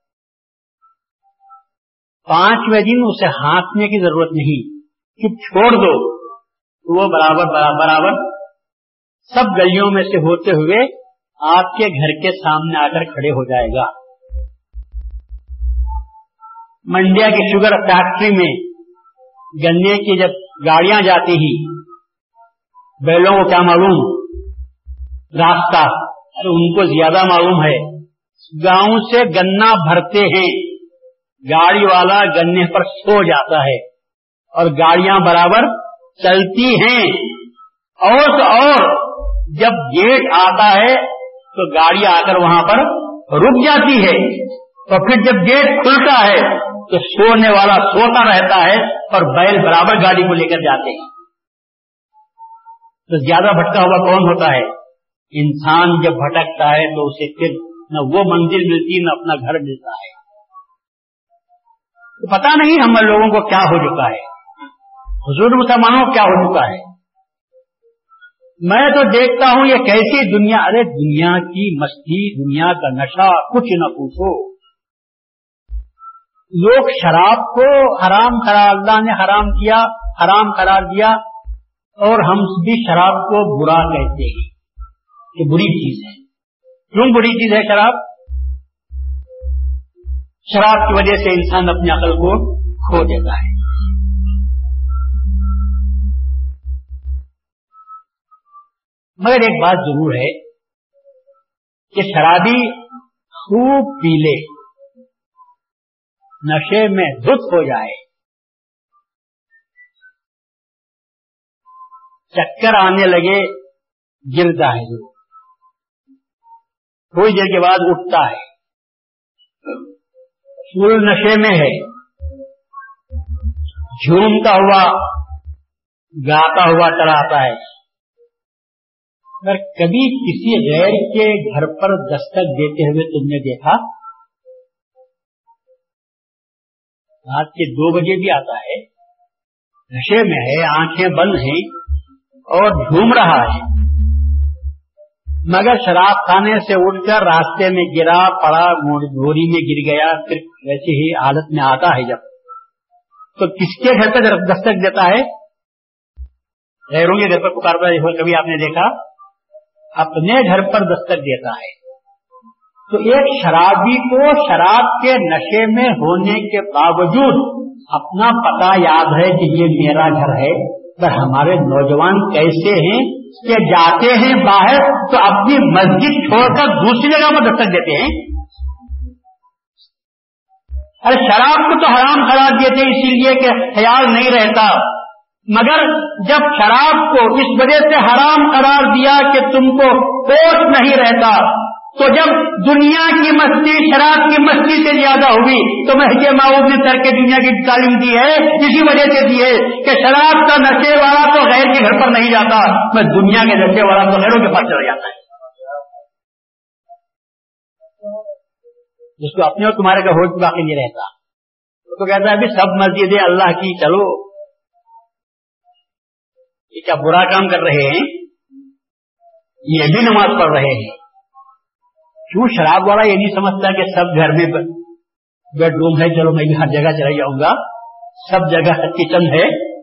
پانچویں دن اسے ہانکنے کی ضرورت نہیں۔ چپ چھوڑ دو۔ تو وہ برابر برابر برابر سب گلیوں میں سے ہوتے ہوئے آپ کے گھر کے سامنے آ کر کھڑے ہو جائے گا۔ منڈیا کی شوگر فیکٹری میں گنے کی جب گاڑیاں جاتی ہی بیلوں کو کیا معلوم؟ راستہ ان کو زیادہ معلوم ہے۔ گاؤں سے گنا بھرتے ہیں، گاڑی والا گنے پر سو جاتا ہے اور گاڑیاں برابر چلتی ہیں۔ اور تو اور، جب گیٹ آتا ہے تو گاڑی آ کر وہاں پر رک جاتی ہے۔ تو پھر جب گیٹ کھلتا ہے تو سونے والا سوتا رہتا ہے اور بیل برابر گاڑی کو لے کر جاتے ہیں۔ تو زیادہ بھٹکا ہوا کون ہوتا ہے؟ انسان جب بھٹکتا ہے تو اسے پھر نہ وہ منزل ملتی، نہ اپنا گھر ملتا ہے۔ تو پتا نہیں ہم لوگوں کو کیا ہو چکا ہے۔ حضور مسلمانوں کو کیا ہو چکا ہے؟ میں تو دیکھتا ہوں یہ کیسی دنیا، ارے دنیا کی مستی، دنیا کا نشہ، کچھ نہ پوچھو۔ لوگ شراب کو حرام قرار، اللہ نے حرام کیا، حرام قرار دیا اور ہم بھی شراب کو برا کہتے ہیں۔ یہ بری چیز ہے۔ کیوں بری چیز ہے شراب؟ شراب کی وجہ سے انسان اپنی عقل کو کھو دیتا ہے۔ مگر ایک بات ضرور ہے کہ شرابی خوب پی لے نشے میں دکھ ہو جائے۔ چکر آنے لگے، گرتا ہے ضرور تھوڑی دیر کے بعد اٹھتا ہے۔ فل نشے میں ہے۔ جھومتا ہوا، گاتا ہوا چلاتا ہے۔ اگر کبھی کسی غیر کے گھر پر دستک دیتے ہوئے تم نے دیکھا رات کے دو بجے بھی آتا ہے، نشے میں ہے، آنکھیں بند ہیں اور جھوم رہا ہے۔ مگر شراب خانے سے اٹھ کر راستے میں گرا پڑا گھوڑی میں گر گیا، پھر ویسی ہی حالت میں آتا ہے جب۔ تو کس کے گھر پہ دستک دیتا ہے؟ غیروں کے گھر پر پکارتا ہے کبھی آپ نے دیکھا؟ اپنے گھر پر دستک دیتا ہے۔ تو ایک شرابی کو شراب کے نشے میں ہونے کے باوجود اپنا پتا یاد ہے کہ یہ میرا گھر ہے، پر ہمارے نوجوان کیسے ہیں کہ جاتے ہیں باہر تو اپنی مسجد چھوڑ کر دوسری جگہ میں دستک دیتے ہیں۔ ارے شراب کو تو حرام قرار دیتے اسی لیے کہ خیال نہیں رہتا۔ مگر جب شراب کو اس وجہ سے حرام قرار دیا کہ تم کو کوش نہیں رہتا تو جب دنیا کی مستی، شراب کی مستی سے زیادہ ہوئی، تو محج معاوض نے ترک دنیا کی تعلیم دی ہے، اسی وجہ سے دی ہے کہ شراب کا نشے والا تو غیر کے گھر پر نہیں جاتا میں دنیا کے نشے والا تو غیروں کے پاس چلا جاتا ہے۔ جس کو اپنے اور تمہارے کا ہوش باقی نہیں رہتا۔ وہ تو کہتا ہے ابھی سب مسجدیں اللہ کی، چلو۔ یہ کیا برا کام کر رہے ہیں؟ یہ بھی نماز پڑھ رہے ہیں۔ کیوں شراب والا یہ نہیں سمجھتا کہ سب گھر میں بیڈ روم ہے، چلو میں بھی ہر جگہ چلا جاؤں گا۔ سب جگہ کچن ہے،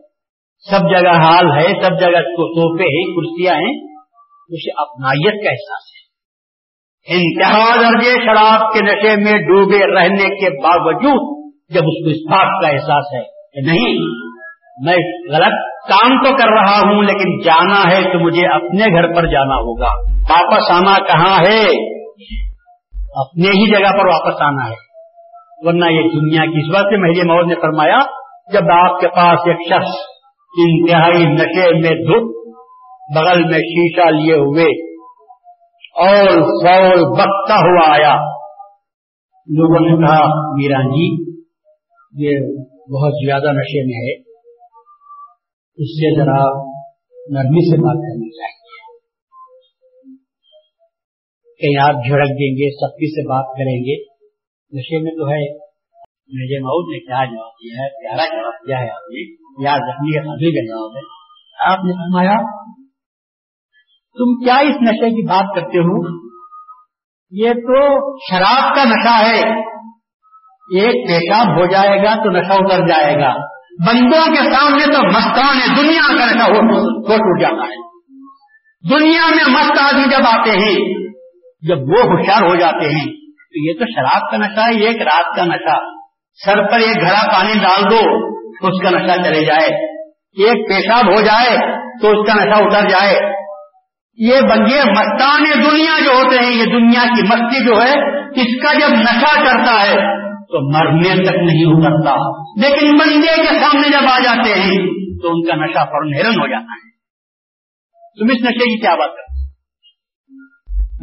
سب جگہ ہال ہے، سب جگہ سوفے ہیں، کرسیاں ہیں۔ اسے اپنائیت کا احساس ہے۔ انتہا درجے شراب کے نشے میں ڈوبے رہنے کے باوجود جب اس کو اس بات کا احساس ہے کہ نہیں، میں غلط کام تو کر رہا ہوں، لیکن جانا ہے تو مجھے اپنے گھر پر جانا ہوگا۔ واپس آنا کہاں ہے؟ اپنے ہی جگہ پر واپس آنا ہے۔ ورنہ یہ دنیا کی اس بات سے مہینے مور نے فرمایا، جب آپ کے پاس ایک شخص انتہائی نشے میں دھپ بغل میں شیشہ لیے ہوئے اور سول بکتا ہوا آیا۔ لوگوں نے کہا میران جی یہ بہت زیادہ نشے میں ہے۔ اس سے ذرا نرمی سے بات کرنی چاہیے۔ کہیں آپ جھڑک دیں گے، سختی سے بات کریں گے۔ نشے میں تو ہے۔ میرے مئو نے کیا جواب دیا ہے، پیارا جواب دیا ہے آپ نے۔ یار زخمی کا سبھی کا جواب ہے آپ نے فرمایا، تم کیا اس نشے کی بات کرتے ہو؟ یہ تو شراب کا نشہ ہے۔ ایک پیشاب ہو جائے گا تو نشہ اتر جائے گا۔ بندوں کے سامنے تو مستان ہے، دنیا کا نشہ ہو ٹوٹ جاتا ہے۔ دنیا میں مست آدمی جب آتے ہیں جب وہ ہوشیار ہو جاتے ہیں، تو یہ تو شراب کا نشہ ہے ایک رات کا نشہ۔ سر پر ایک گھڑا پانی ڈال دو، تو اس کا نشہ چلے جائے۔ ایک پیشاب ہو جائے، تو اس کا نشہ اتر جائے۔ یہ بندے مستان دنیا جو ہوتے ہیں، یہ دنیا کی مستی جو ہے، اس کا جب نشہ کرتا ہے، تو مرنے تک نہیں اترتا۔ لیکن بندے کے سامنے جب آ جاتے ہیں، تو ان کا نشہ فوراً ہرن ہو جاتا ہے۔ تم اس نشے کی کیا بات کرتے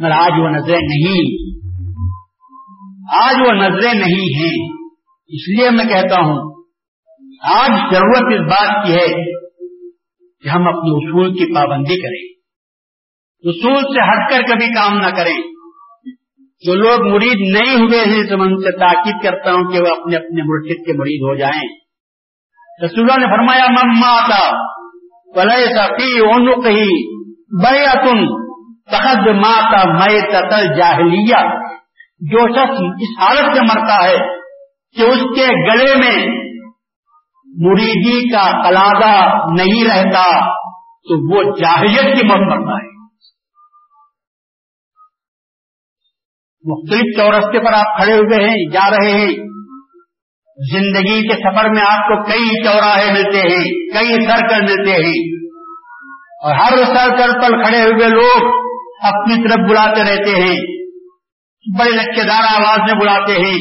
مگر آج وہ نظریں نہیں۔ آج وہ نظریں نہیں ہیں۔ اس لیے میں کہتا ہوں، آج ضرورت اس بات کی ہے کہ ہم اپنے اصول کی پابندی کریں۔ اصول سے ہٹ کر کبھی کام نہ کریں۔ جو لوگ مرید نہیں ہوئے ہیں، تو میں ان سے تاکید کرتا ہوں کہ وہ اپنے اپنے مرشد کے مرید ہو جائیں۔ رسول نے فرمایا مما آتا پلے سفی اونو کہی بے تم تخد ماتا میں تتل جاہلیہ جو شخص اس حالت سے مرتا ہے کہ اس کے گلے میں مریدی کا قلادہ نہیں رہتا، تو وہ جاہلیت کی موت مرتا ہے۔ مختلف چورستے پر آپ کھڑے ہوئے ہیں، جا رہے ہیں۔ زندگی کے سفر میں آپ کو کئی چوراہے ملتے ہیں، کئی سرکل ملتے ہیں۔ اور ہر سرکل پر کھڑے ہوئے لوگ اپنی طرف بلاتے رہتے ہیں بڑے لچے دار آواز میں بلاتے ہیں۔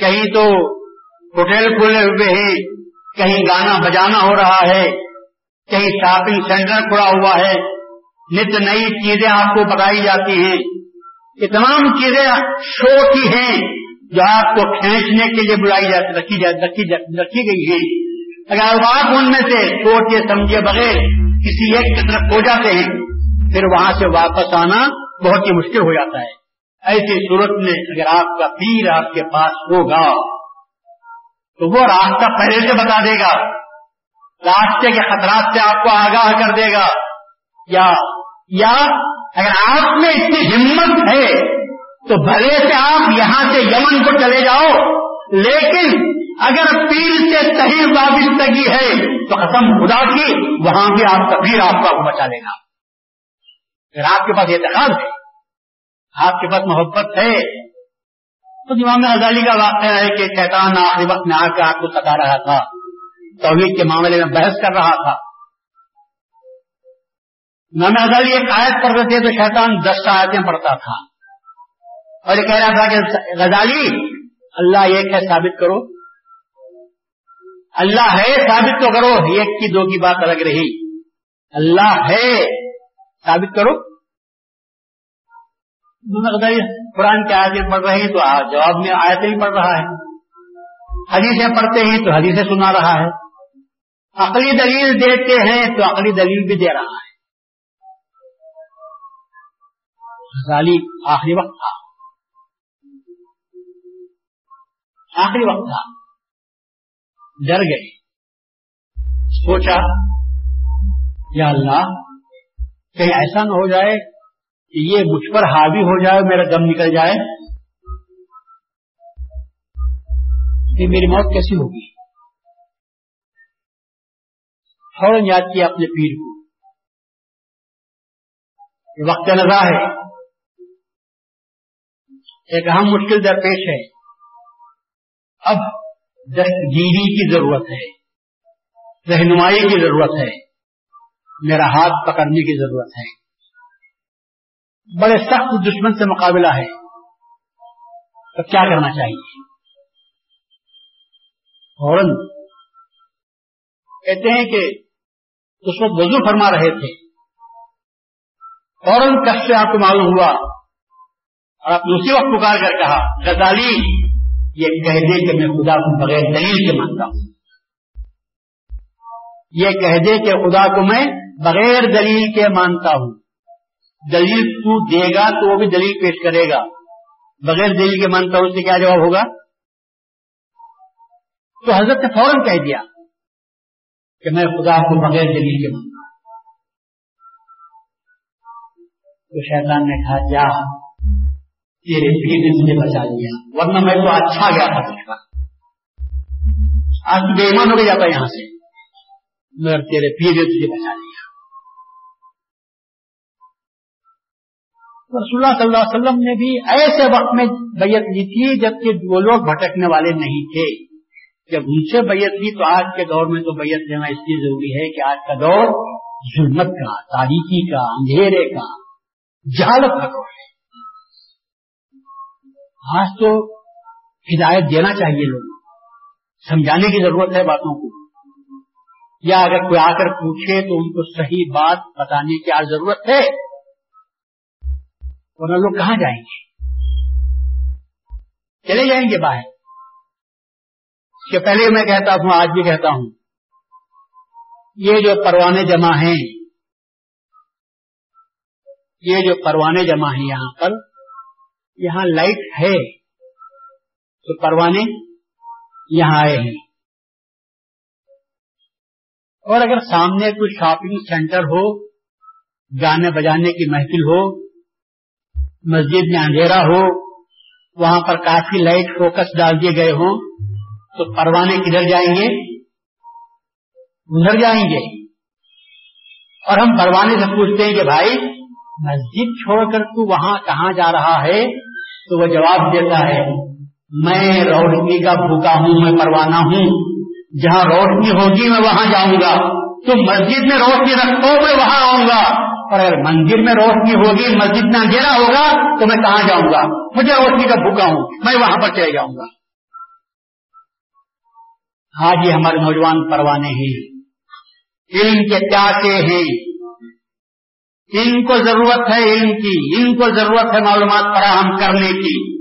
کہیں تو ہوٹل کھلے ہوئے ہیں کہیں گانا بجانا ہو رہا ہے کہیں شاپنگ سینٹر کھڑا ہوا ہے۔ نت نئی چیزیں آپ کو بتائی جاتی ہیں۔ یہ تمام چیزیں شو کی ہیں جو آپ کو کھینچنے کے لیے بلائی جاتی رکھی رکھی, رکھی گئی ہے اگر آپ ان میں سے سوچے سمجھے بغیر کسی ایک کی طرف ہو جاتے ہیں پھر وہاں سے واپس آنا بہت ہی مشکل ہو جاتا ہے۔ ایسی صورت میں اگر آپ کا پیر آپ کے پاس ہوگا، تو وہ راستہ پہلے سے بتا دے گا۔ راستے کے خطرات سے آپ کو آگاہ کر دے گا۔ یا یا اگر آپ میں اتنی ہمت ہے، تو بھلے سے آپ یہاں سے یمن کو چلے جاؤ۔ لیکن اگر پیر سے صحیح وابستگی ہے، تو قسم خدا کی، وہاں بھی آپ کا پیر آپ کا بچا لے گا۔ اگر آپ کے پاس اعتقاد ہے؟ آپ کے پاس محبت ہے؟ تو امام غزالی کا واقعہ ہے کہ شیطان آخری وقت میں آ کے آپ کو ستا رہا تھا، توحید کے معاملے میں بحث کر رہا تھا۔ امام غزالی ایک آیت پڑھتے تھے تو شیطان دس آیتیں پڑھتا تھا۔ اور یہ کہہ رہا تھا کہ غزالی، اللہ ایک ہے، ثابت کرو۔ اللہ ہے، ثابت تو کرو۔ ایک کی دو کی بات الگ رہی۔ اللہ ہے۔ ثابت کرو۔ قرآن کے آیتیں پڑھ رہے ہیں تو جواب میں آیتیں ہی پڑھ رہا ہے۔ حدیثیں پڑھتے ہیں تو حدیثیں سنا رہا ہے۔ عقلی دلیل دیتے ہیں تو عقلی دلیل بھی دے رہا ہے۔ غزالی آخری وقت تھا۔ آخری وقت تھا۔ ڈر گئے۔ سوچا، یا اللہ کہیں ایسا نہ ہو جائے کہ یہ مجھ پر حاوی ہو جائے میرا دم نکل جائے۔ کہ میری موت کیسی ہوگی؟ فوراً یاد کیا اپنے پیر کو۔ وقت نظا ہے۔ ایک اہم مشکل درپیش ہے۔ اب دستگیری کی ضرورت ہے۔ رہنمائی کی ضرورت ہے۔ میرا ہاتھ پکڑنے کی ضرورت ہے۔ بڑے سخت دشمن سے مقابلہ ہے۔ تو کیا کرنا چاہیے؟ فوراً کہتے ہیں کہ اس وقت وضو فرما رہے تھے۔ فوراً کش سے آپ کو معلوم ہوا اور آپ نے اسی وقت پکار کر کہا، غزالی، یہ کہہ دے کہ میں خدا کو بغیر دلیل کے مانتا ہوں۔ یہ کہہ دے کہ خدا کو میں بغیر دلیل کے مانتا ہوں۔ دلیل تو دے گا تو وہ بھی دلیل پیش کرے گا۔ بغیر دلیل کے مانتا ہوں اس سے کیا جواب ہوگا؟ تو حضرت نے فوراً کہہ دیا کہ میں خدا کو بغیر دلیل کے مانتا تو شیطان نے کہا، جا، تیرے پیر نے مجھے بچا لیا، ورنہ میں تو اچھا گیا تھا۔ تجھ کا آج بے ایمان ہو کے جاتا یہاں سے۔ مگر تیرے پیر نے تجھے بچا لیا۔ رسول اللہ صلی اللہ علیہ وسلم نے بھی ایسے وقت میں بیعت لی تھی جبکہ وہ لوگ بھٹکنے والے نہیں تھے۔ جب ان سے بیعت لی تو آج کے دور میں تو بیعت لینا اس لیے ضروری ہے کہ آج کا دور ظلمت کا تاریخی کا، اندھیرے کا، جہالت کا دور ہے۔ آج تو ہدایت دینا چاہیے لوگ سمجھانے کی ضرورت ہے باتوں کو۔ یا اگر کوئی آ کر پوچھے تو ان کو صحیح بات بتانے کی آج ضرورت ہے۔ ورنہ لوگ کہاں جائیں گے؟ چلے جائیں گے باہر۔ اس کے پہلے میں کہتا ہوں، آج بھی کہتا ہوں، یہ جو پروانے جمع ہیں، یہ جو پروانے جمع ہیں یہاں پر، یہاں لائٹ ہے، تو پروانے یہاں آئے ہیں۔ اور اگر سامنے کوئی شاپنگ سینٹر ہو، گانے بجانے کی محفل ہو مسجد میں اندھیرا ہو، وہاں پر کافی لائٹ فوکس ڈال دیے گئے ہوں، تو پروانے کدھر جائیں گے؟ ادھر جائیں گے۔ اور ہم پروانے سے پوچھتے ہیں کہ بھائی، مسجد چھوڑ کر تو وہاں کہاں جا رہا ہے؟ تو وہ جواب دیتا ہے، میں روشنی کا بھوکا ہوں، میں پروانہ ہوں۔ جہاں روشنی ہوگی، میں وہاں جاؤں گا۔ تو مسجد میں روشنی رکھو، میں وہاں آؤں گا۔ اور اگر مندر میں روشنی ہوگی، مسجد میں اندھیرا ہوگا تو میں کہاں جاؤں گا؟ مجھے روشنی کا بھوکا ہوں، میں وہاں پر چلے جاؤں گا۔ آج یہ ہمارے نوجوان پروانے ہیں۔ علم کے پیاسے ہیں۔ ان کو ضرورت ہے علم کی ان کو ضرورت ہے معلومات فراہم کرنے کی۔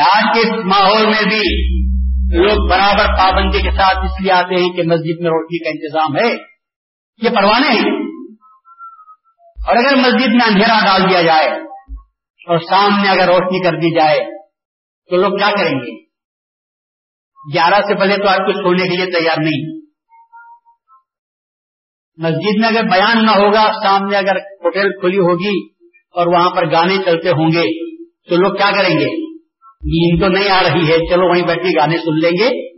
آج کے اس ماحول میں بھی لوگ برابر پابندی کے ساتھ اس لیے آتے ہیں کہ مسجد میں روٹی کا انتظام ہے؟ یہ پروانے ہیں۔ اور اگر مسجد میں اندھیرا ڈال دیا جائے اور سامنے اگر روشنی کر دی جائے تو لوگ کیا کریں گے؟ گیارہ سے پہلے تو آج کچھ سونے کے لیے تیار نہیں۔ مسجد میں اگر بیان نہ ہوگا، سامنے اگر ہوٹل کھلی ہوگی اور وہاں پر گانے چلتے ہوں گے، تو لوگ کیا کریں گے؟ نیند تو نہیں آ رہی ہے، چلو وہیں بیٹھ کے گانے سن لیں گے۔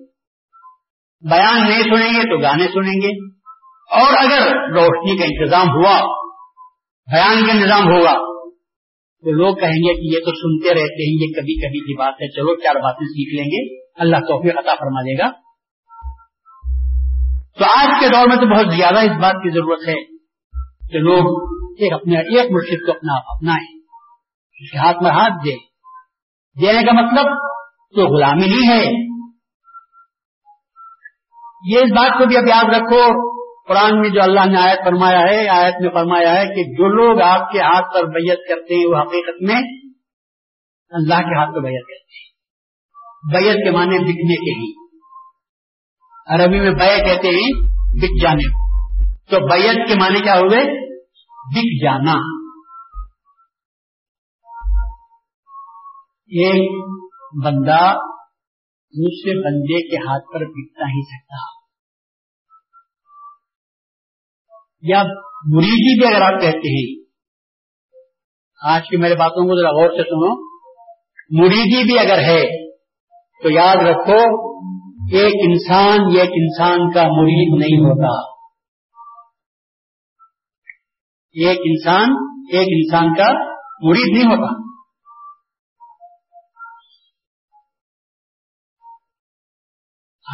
بیان نہیں سنیں گے تو گانے سنیں گے۔ اور اگر روشنی کا انتظام ہوا بیان کا نظام ہوگا۔ تو لوگ کہیں گے کہ یہ تو سنتے رہتے ہیں، یہ کبھی کبھی کی بات ہے۔ چلو چار باتیں سیکھ لیں گے۔ اللہ توفیق عطا فرما دے گا۔ تو آج کے دور میں تو بہت زیادہ اس بات کی ضرورت ہے کہ لوگ ایک اپنے، ایک مرشد کو اپنا، اپنائیں۔ اس کے ہاتھ میں ہاتھ دے دینے کا مطلب تو غلامی نہیں ہے۔ یہ اس بات کو بھی اب یاد رکھو۔ قرآن میں جو اللہ نے آیت فرمایا ہے، آیت میں فرمایا ہے کہ جو لوگ آپ کے ہاتھ پر بیعت کرتے ہیں، وہ حقیقت میں اللہ کے ہاتھ پر بیعت کرتے ہیں۔ بیعت کے معنی بکنے کے ہی عربی میں بے کہتے ہیں بک جانے۔ تو بیعت کے معنی کیا ہوئے؟ بک جانا۔ ایک بندہ دوسرے بندے کے ہاتھ پر بکتا ہی سکتا۔ یا مریدی بھی اگر آپ کہتے ہیں، آج کی میرے باتوں کو ذرا غور سے سنو۔ مریدی بھی اگر ہے، تو یاد رکھو، ایک انسان ایک انسان کا مرید نہیں ہوتا۔ ایک انسان ایک انسان کا مرید نہیں ہوتا۔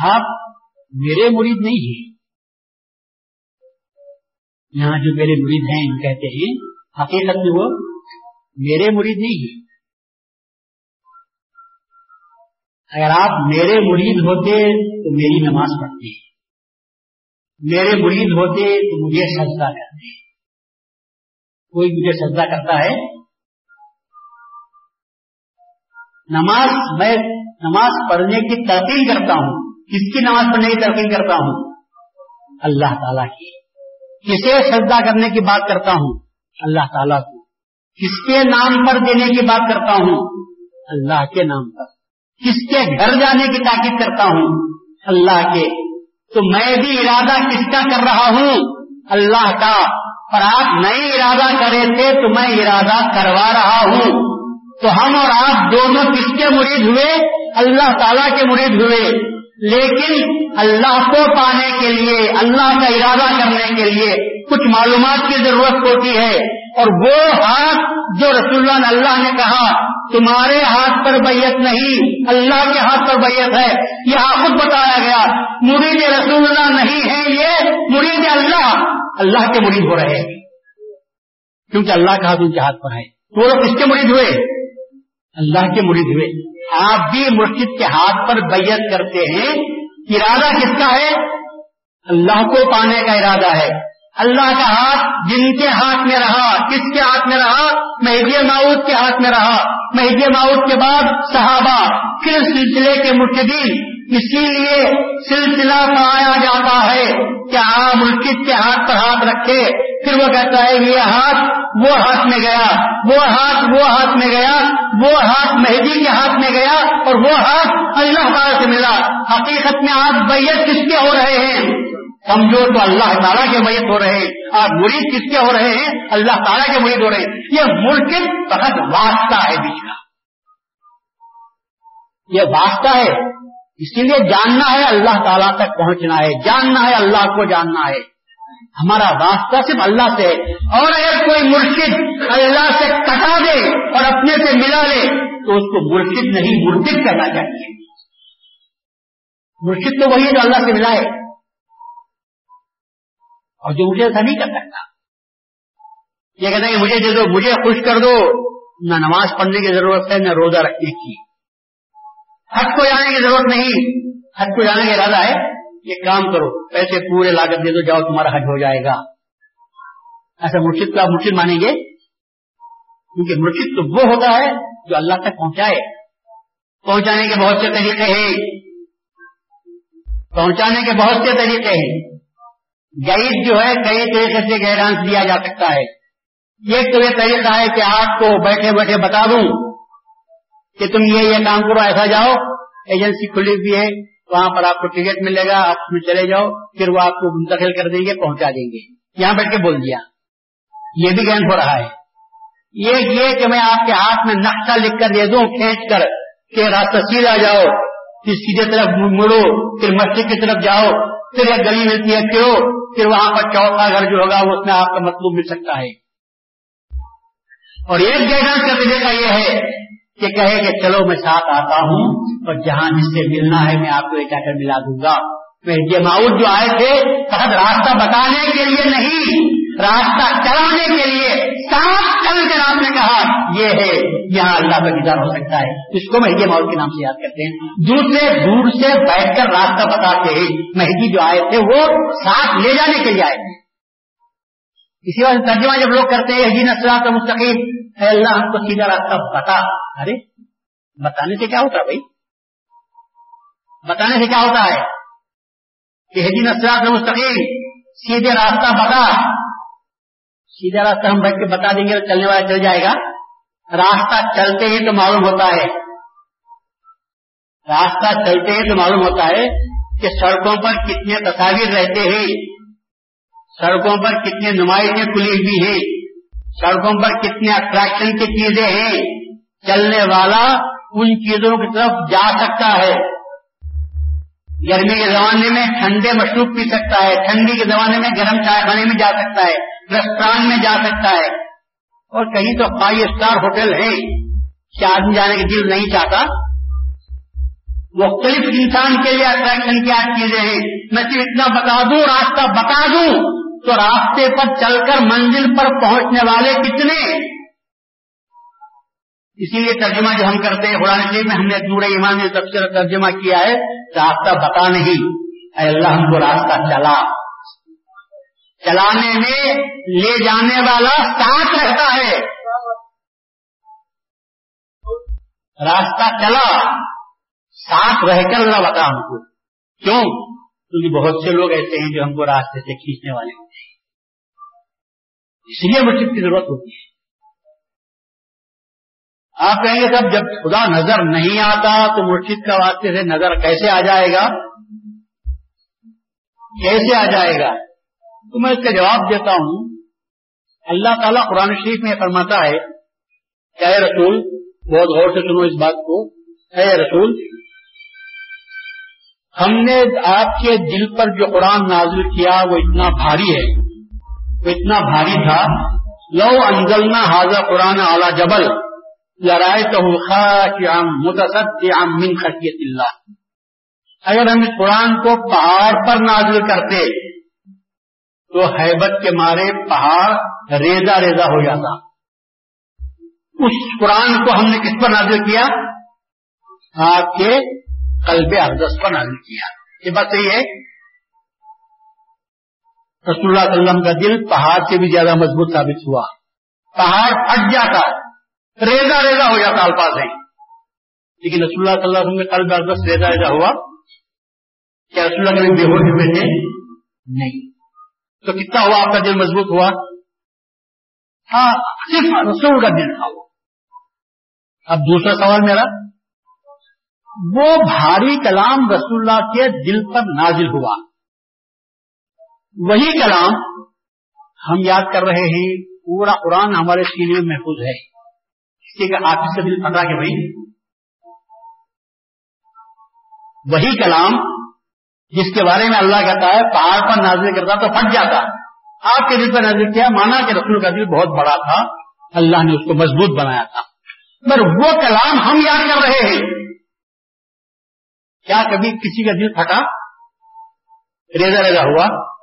آپ میرے مرید نہیں ہیں۔ یہاں جو میرے مرید ہیں کہتے ہیں، حقیقت میں وہ میرے مرید نہیں ہیں۔ اگر آپ میرے مرید ہوتے تو میری نماز پڑھتے میرے مرید ہوتے تو مجھے سجدہ کرتے کوئی مجھے سجدہ کرتا ہے؟ نماز میں نماز پڑھنے کی ترقی کرتا ہوں۔ کس کی نماز پڑھنے کی ترقی کرتا ہوں؟ اللہ تعالی کی۔ کسے سجدہ کرنے کی بات کرتا ہوں۔ اللہ تعالیٰ کو۔ کس کے نام پر دینے کی بات کرتا ہوں؟ اللہ کے نام پر۔ کس کے گھر جانے کی تاکید کرتا ہوں؟ اللہ کے۔ تو میں بھی ارادہ کس کا کر رہا ہوں؟ اللہ کا۔ پر آپ نئے ارادہ کرے تھے تو میں ارادہ کروا رہا ہوں۔ تو ہم اور آپ دونوں کس کے مرید ہوئے؟ اللہ تعالیٰ کے مرید ہوئے۔ لیکن اللہ کو پانے کے لیے، اللہ کا ارادہ کرنے کے لیے کچھ معلومات کی ضرورت ہوتی ہے۔ اور وہ ہاتھ جو رسول اللہ اللہ نے کہا، تمہارے ہاتھ پر بیت نہیں، اللہ کے ہاتھ پر بیت ہے۔ یہاں خود بتایا گیا، مرید رسول اللہ نہیں ہے یہ مرید اللہ اللہ کے مرید ہو رہے ہیں۔ کیونکہ اللہ کا ہاتھ ان کے ہاتھ پر ہے تو وہ کس کے مرید ہوئے؟ اللہ کے مرید ہوئے۔ آپ بھی مسجد کے ہاتھ پر بیعت کرتے ہیں، ارادہ کس کا ہے؟ اللہ کو پانے کا ارادہ ہے۔ اللہ کا ہاتھ جن کے ہاتھ میں رہا، کس کے ہاتھ میں رہا؟ مہدی ماؤد کے ہاتھ میں رہا۔ مہدی ماؤد کے بعد صحابہ، پھر سلسلے کے متدین اسی لیے سلسلہ پایا جاتا ہے کہ آپ مسجد کے ہاتھ پر ہاتھ رکھے۔ پھر وہ کہتا ہے، یہ ہاتھ وہ ہاتھ میں گیا، وہ ہاتھ وہ ہاتھ میں گیا، وہ ہاتھ مہدی کے ہاتھ میں گیا اور وہ ہاتھ اللہ تعالیٰ سے ملا۔ حقیقت میں آپ بیت کس کے ہو رہے ہیں؟ سمجھو تو اللہ تعالیٰ کے میت ہو رہے ہیں۔ آپ مرید کس کے ہو رہے ہیں؟ اللہ تعالیٰ کے مرید ہو رہے ہیں۔ یہ ملک بہت واسطہ ہے بیچ کا یہ واسطہ ہے اسی لیے جاننا ہے اللہ تعالیٰ تک پہنچنا ہے، جاننا ہے اللہ کو جاننا ہے۔ ہمارا واسطہ صرف اللہ سے ہے۔ اور اگر کوئی مرشد اللہ سے کٹا دے اور اپنے سے ملا لے، تو اس کو مرشد نہیں، مرشد کرنا چاہیے مرشد تو وہی ہے جو اللہ سے ملا ہے۔ اور جو مجھے ایسا نہیں کر سکتا۔ یہ کہتے ہیں مجھے دے دو، مجھے خوش کر دو۔ نہ نماز پڑھنے کی ضرورت ہے، نہ روزہ رکھنے کی۔ حج کو جانے کی ضرورت نہیں۔ حج کو جانے کا ارادہ ہے یہ کام کرو، پیسے پورے لاگت دے دو، جاؤ، تمہارا حج ہو جائے گا۔ ایسا مرشد کو آپ مرشد مانیں گے؟ کیونکہ مرشد تو وہ ہوتا ہے جو اللہ تک پہنچائے۔ پہنچانے کے بہت سے طریقے ہیں۔ پہنچانے کے بہت سے طریقے ہیں۔ گائڈ جو ہے، کئی طریقے سے گائیڈانس دیا جا سکتا ہے۔ ایک تو یہ طریقہ ہے کہ آپ کو بیٹھے بیٹھے بتا دوں۔ کہ تم یہ یہ کام کرو، ایسا جاؤ، ایجنسی کھلی ہوئی ہے، وہاں پر آپ کو ٹکٹ ملے گا، آپ اس میں چلے جاؤ، پھر وہ آپ کو منتقل کر دیں گے، پہنچا دیں گے۔ یہاں بیٹھ کے بول دیا۔ یہ بھی گین ہو رہا ہے۔ یہ یہ کہ میں آپ کے ہاتھ میں نقشہ لکھ کر دے دوں، کھینچ کر کہ راستہ سیدھا جاؤ، پھر سیدھے طرف مڑو، پھر مسجد کی طرف جاؤ، پھر ایک گلی ملتی ہے پھر پھر وہاں پر چوتھا گھر جو ہوگا اس میں آپ کا مطلوب مل سکتا ہے۔ اور ایک گائیڈنس کا طریقہ یہ ہے کہ کہے کہ چلو میں ساتھ آتا ہوں اور جہاں جس سے ملنا ہے میں آپ کو ایک کر ملا دوں گا۔ جماؤد جو آئے تھے راستہ بتانے کے لیے نہیں، راستہ چلانے کے لیے ساتھ چل کر آپ نے کہا، یہ ہے، یہاں اللہ کا دیدار ہو سکتا ہے۔ اس کو مہدی ماحول کے نام سے یاد کرتے ہیں۔ دوسرے، دور سے بیٹھ کر راستہ بتاتے ہیں۔ مہدی جو آئے تھے، وہ ساتھ لے جانے کے لیے آئے تھے۔ اسی وجہ ترجمہ جب لوگ کرتے ہیں حجی نسلات مستقیم اے اللہ ہم کو سیدھا راستہ بتا۔ ارے، بتانے سے کیا ہوتا بھائی؟ بتانے سے کیا ہوتا ہے؟ کہ حجی نسلات مستقیم سیدھے راستہ بتا۔ سیدھا راستہ ہم بیٹھ کے بتا دیں گے، چلنے والا چل جائے گا۔ راستہ چلتے ہی تو معلوم ہوتا ہے۔ راستہ چلتے ہی تو معلوم ہوتا ہے کہ سڑکوں پر کتنے تصاویر رہتے ہیں۔ سڑکوں پر کتنی نمائشیں کھلی ہوئی ہیں۔ سڑکوں پر کتنے اٹریکشن کی چیزیں ہیں، چلنے والا ان چیزوں کی طرف جا سکتا ہے۔ گرمی کے زمانے میں ٹھنڈے مشروب پی سکتا ہے، ٹھنڈی کے زمانے میں گرم چائے کھانے میں جا سکتا ہے ریسٹوران میں جا سکتا ہے۔ اور کہیں تو فائیو اسٹار ہوٹل ہے کہ آدمی جانے کی دل نہیں چاہتا۔ مختلف انسان کے لیے اٹریکشن کیا چیزیں ہیں۔ میں صرف اتنا بتا دوں، راستہ بتا دوں۔ تو راستے پر چل کر منزل پر پہنچنے والے کتنے؟ اسی لیے ترجمہ جو ہم کرتے ہیں قرآن شریف میں، ہم نے دور ایمان نے سب ترجمہ کیا ہے، راستہ بتا نہیں۔ اے اللہ، ہم کو راستہ چلا۔ چلانے میں لے جانے والا ساتھ رہتا ہے۔ راستہ چلا۔ ساتھ رہ کر ذرا بتا ہم کو۔ کیوں؟ کیونکہ بہت سے لوگ ایسے ہیں جو ہم کو راستے سے کھینچنے والے ہیں۔ اس لیے مرشد کی ضرورت ہوتی ہے۔ آپ کہیں گے سب جب خدا نظر نہیں آتا تو مرشد کا واسطے سے نظر کیسے آ جائے گا؟ کیسے آ جائے گا؟ تو میں اس کا جواب دیتا ہوں۔ اللہ تعالیٰ قرآن شریف میں فرماتا ہے، اے رسول، بہت غور سے سنو اس بات کو۔ اے رسول، ہم نے آپ کے دل پر جو قرآن نازل کیا وہ اتنا بھاری ہے۔ اتنا بھاری تھا، لو انزلنا حاضر قرآن اعلی جبل لڑائے تو من خطیت اللہ۔ اگر ہم اس قرآن کو پہاڑ پر نازل کرتے، تو حیبت کے مارے پہاڑ ریزا ریزا ہو جاتا۔ اس قرآن کو ہم نے کس پر نازل کیا؟ آپ کے قلب اقدس پر نازل کیا۔ یہ بات صحیح ہے۔ رسول اللہ علیہ وسلم کا دل پہاڑ سے بھی زیادہ مضبوط ثابت ہوا۔ پہاڑ پھٹ جاتا ریزا ریزا ہو جاتا الفاظ ہے لیکن رسول اللہ صلی اللہ علیہ وسلم کے قلب اقدس ریزا ریزا ہوا۔ کیا رسول اللہ کبھی بے ہوش میں تھے؟ نہیں۔ تو کتنا ہوا آپ کا دل مضبوط ہوا؟ ہاں صرف رسول کا دل تھا وہ۔ اب دوسرا سوال میرا، وہ بھاری کلام رسول اللہ کے دل پر نازل ہوا۔ وہی کلام ہم یاد کر رہے ہیں، پورا قرآن ہمارے سینے میں محفوظ ہے۔ کسی کا آپ سے دل پتا کہ بھائی۔ وہی کلام جس کے بارے میں اللہ کہتا ہے، پہاڑ پر نازل کرتا تو پھٹ جاتا۔ آپ کے دل پر نازل کیا، مانا کہ رسول کا دل بہت بڑا تھا۔ اللہ نے اس کو مضبوط بنایا تھا۔ مگر وہ کلام ہم یاد کر رہے ہیں۔ کیا کبھی کسی کا دل پھٹا؟ ریزا ریزا ہوا۔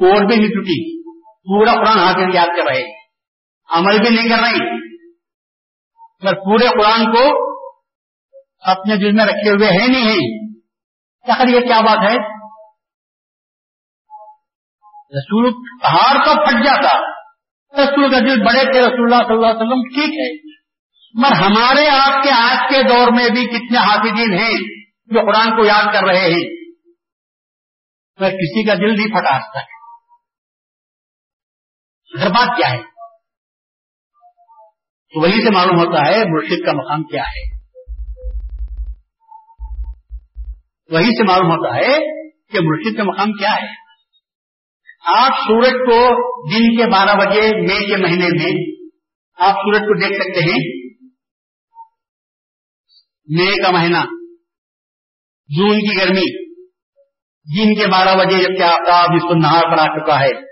کوٹ بھی نہیں ٹوٹی پورا قرآن حاصل یاد کر رہے۔ عمل بھی نہیں کر رہی مگر پورے قرآن کو اپنے دل میں رکھے ہوئے ہیں نہیں ہے یہ کیا بات ہے؟ رسول پہاڑ تو پھٹ جاتا۔ رسول کا دل بڑے تھے، رسول اللہ صلی اللہ علیہ وسلم ٹھیک ہے۔ مگر ہمارے آپ کے آج کے دور میں بھی کتنے حافظین ہیں جو قرآن کو یاد کر رہے ہیں۔ میں کسی کا دل نہیں پھٹا سکتا۔ ہے بات کیا ہے؟ تو وہی سے معلوم ہوتا ہے مرشد کا مقام کیا ہے۔ وہی سے معلوم ہوتا ہے کہ مرشد کا مقام کیا ہے۔ آپ سورج کو دن کے بارہ بجے مئی کے مہینے میں آپ سورج کو دیکھ سکتے ہیں۔ مئی کا مہینہ، جون کی گرمی جن کے بارہ بجے جب کیا آفتاب اس کو نہار پر آ چکا ہے۔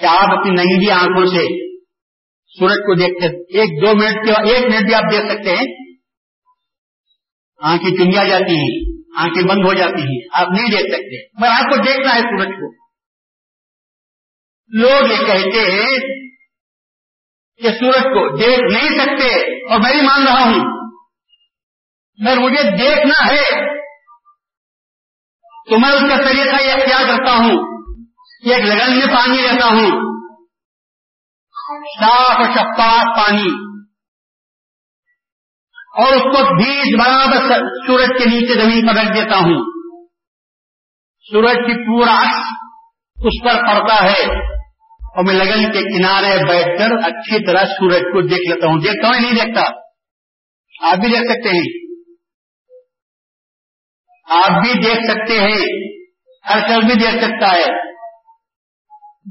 کیا آپ اپنی ننگی آنکھوں سے سورج کو دیکھتے ایک دو منٹ کے ایک منٹ بھی آپ دیکھ سکتے ہیں۔ آنکھیں چنیا جاتی ہیں، آنکھیں بند ہو جاتی ہیں۔ آپ نہیں دیکھ سکتے۔ مگر آپ کو دیکھنا ہے سورج کو۔ لوگ یہ کہتے ہیں کہ سورج کو دیکھ نہیں سکتے اور میں بھی مان رہا ہوں۔ مگر مجھے دیکھنا ہے۔ تو میں اس کا طریقہ یہ کیا کرتا ہوں۔ ایک لگن میں پانی لیتا ہوں۔ صاف اور شفاف پانی۔ اور اس کو بیس برابر سورج کے نیچے زمین پر رکھ دیتا ہوں۔ سورج کی پورا اس پر پڑتا ہے۔ اور میں لگن کے کنارے بیٹھ کر اچھی طرح سورج کو دیکھ لیتا ہوں۔ دیکھتا ہوں نہیں دیکھتا؟ آپ بھی دیکھ سکتے ہیں۔ آپ بھی دیکھ سکتے ہیں۔ ہر شخص بھی دیکھ سکتا ہے۔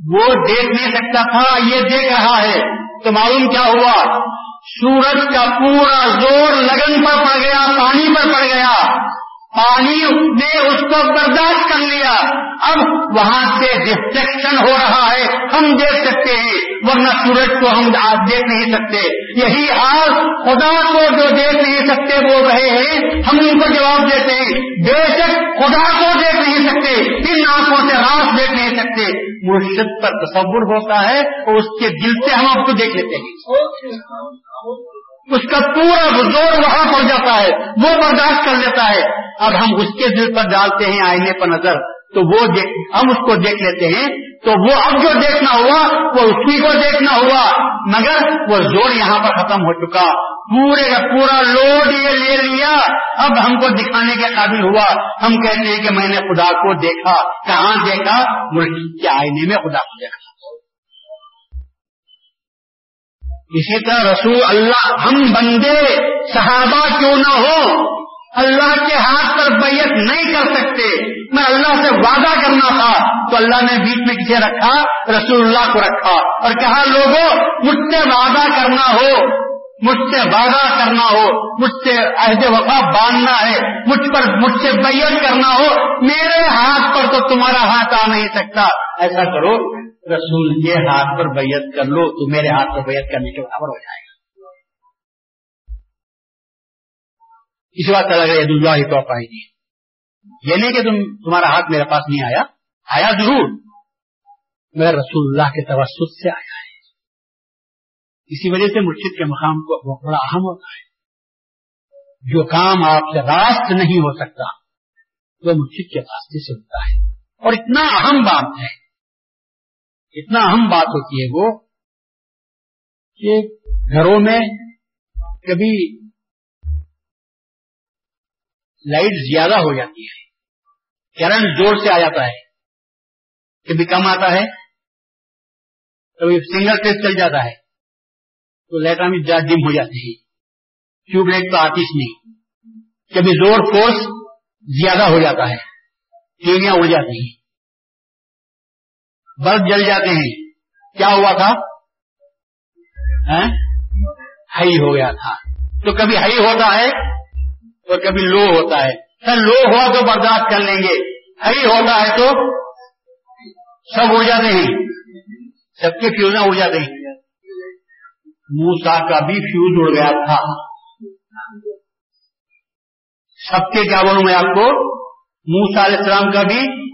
وہ دیکھ نہیں سکتا تھا، یہ دیکھ رہا ہے۔ تو معلوم کیا ہوا؟ سورج کا پورا زور لگن پر پڑ گیا، پانی پر پڑ گیا۔ پانی نے اس کو برداشت کر لیا۔ اب وہاں سے ڈسٹریکشن ہو رہا ہے۔ ہم دیکھ سکتے ہیں، ورنہ سورج کو ہم دیکھ نہیں سکتے۔ یہی حال خدا کو جو دیکھ نہیں سکتے بول رہے ہیں، ہم ان کو جواب دیتے ہیں۔ بے شک خدا کو دیکھ نہیں سکتے، ان آنکھوں سے راس دیکھ نہیں سکتے۔ مرشد پر تصور ہوتا ہے اور اس کے دل سے ہم آپ کو دیکھ لیتے ہیں۔ اس کا پورا زور وہاں پڑ جاتا ہے، وہ برداشت کر لیتا ہے۔ اب ہم اس کے دل پر ڈالتے ہیں آئینے پر نظر، تو وہ ہم اس کو دیکھ لیتے ہیں، تو وہ اب جو دیکھنا ہوا، وہ اسی کو دیکھنا ہوا۔ مگر وہ زور یہاں پر ختم ہو چکا۔ پورے کا پورا لوڈ یہ لے لیا۔ اب ہم کو دکھانے کے قابل ہوا۔ ہم کہتے ہیں کہ میں نے خدا کو دیکھا۔ کہاں دیکھا؟ مسجد کے آئینے میں خدا کو دیکھا۔ اسی طرح رسول اللہ، ہم بندے، صحابہ کیوں نہ ہو؟ اللہ کے ہاتھ پر بیعت نہیں کر سکتے۔ میں اللہ سے وعدہ کرنا تھا، تو اللہ نے بیچ میں کسے رکھا؟ رسول اللہ کو رکھا۔ اور کہا، لوگوں، مجھ سے وعدہ کرنا ہو، مجھ سے وعدہ کرنا ہو، مجھ سے عہد وفا باندھنا ہے، مجھ پر، مجھ سے بیعت کرنا ہو، میرے ہاتھ پر تو تمہارا ہاتھ آ نہیں سکتا۔ ایسا کرو رسول کے ہاتھ پر بیعت کر لو تو میرے ہاتھ پر بیعت کرنے کے برابر ہو جائے گا۔ اس بات کا عید اللہ تو پائے گی یہ نہیں کہ تم تمہارا ہاتھ میرے پاس نہیں آیا۔ آیا ضرور۔ میں رسول اللہ کے توسط سے آیا ہے۔ اسی وجہ سے مرشد کے مقام کو بڑا اہم ہوتا ہے۔ جو کام آپ سے راست نہیں ہو سکتا، وہ مرشد کے راستے سے ہوتا ہے۔ اور اتنا اہم بات ہے۔ اتنا اہم بات ہوتی ہے وہ کہ گھروں میں کبھی لائٹ زیادہ ہو جاتی ہے۔ کرنٹ زور سے آ جاتا ہے۔ کبھی کم آتا ہے۔ کبھی سنگل فیس چل جاتا ہے۔ تو لائٹ میں زیادہ ڈم ہو جاتی ہے ٹیوب لائٹ تو آتی نہیں۔ کبھی زور فورس زیادہ ہو جاتا ہے۔ ٹیویاں اڑ جاتی ہیں۔ بلب جل جاتے ہیں کیا ہوا تھا؟ ہاں؟ ہائی ہو گیا تھا۔ تو کبھی ہائی ہوتا ہے اور کبھی لو ہوتا ہے۔ سر، لو ہوا تو برداشت کر لیں گے۔ ہائی ہوتا ہے تو سب اڑ جاتے ہیں سب کے فیوزیں اڑ جاتے ہیں موسا کا بھی فیوز اڑ گیا تھا۔ سب کے کیا بولوں میں آپ کو؟ موسا علیہ السلام کا بھی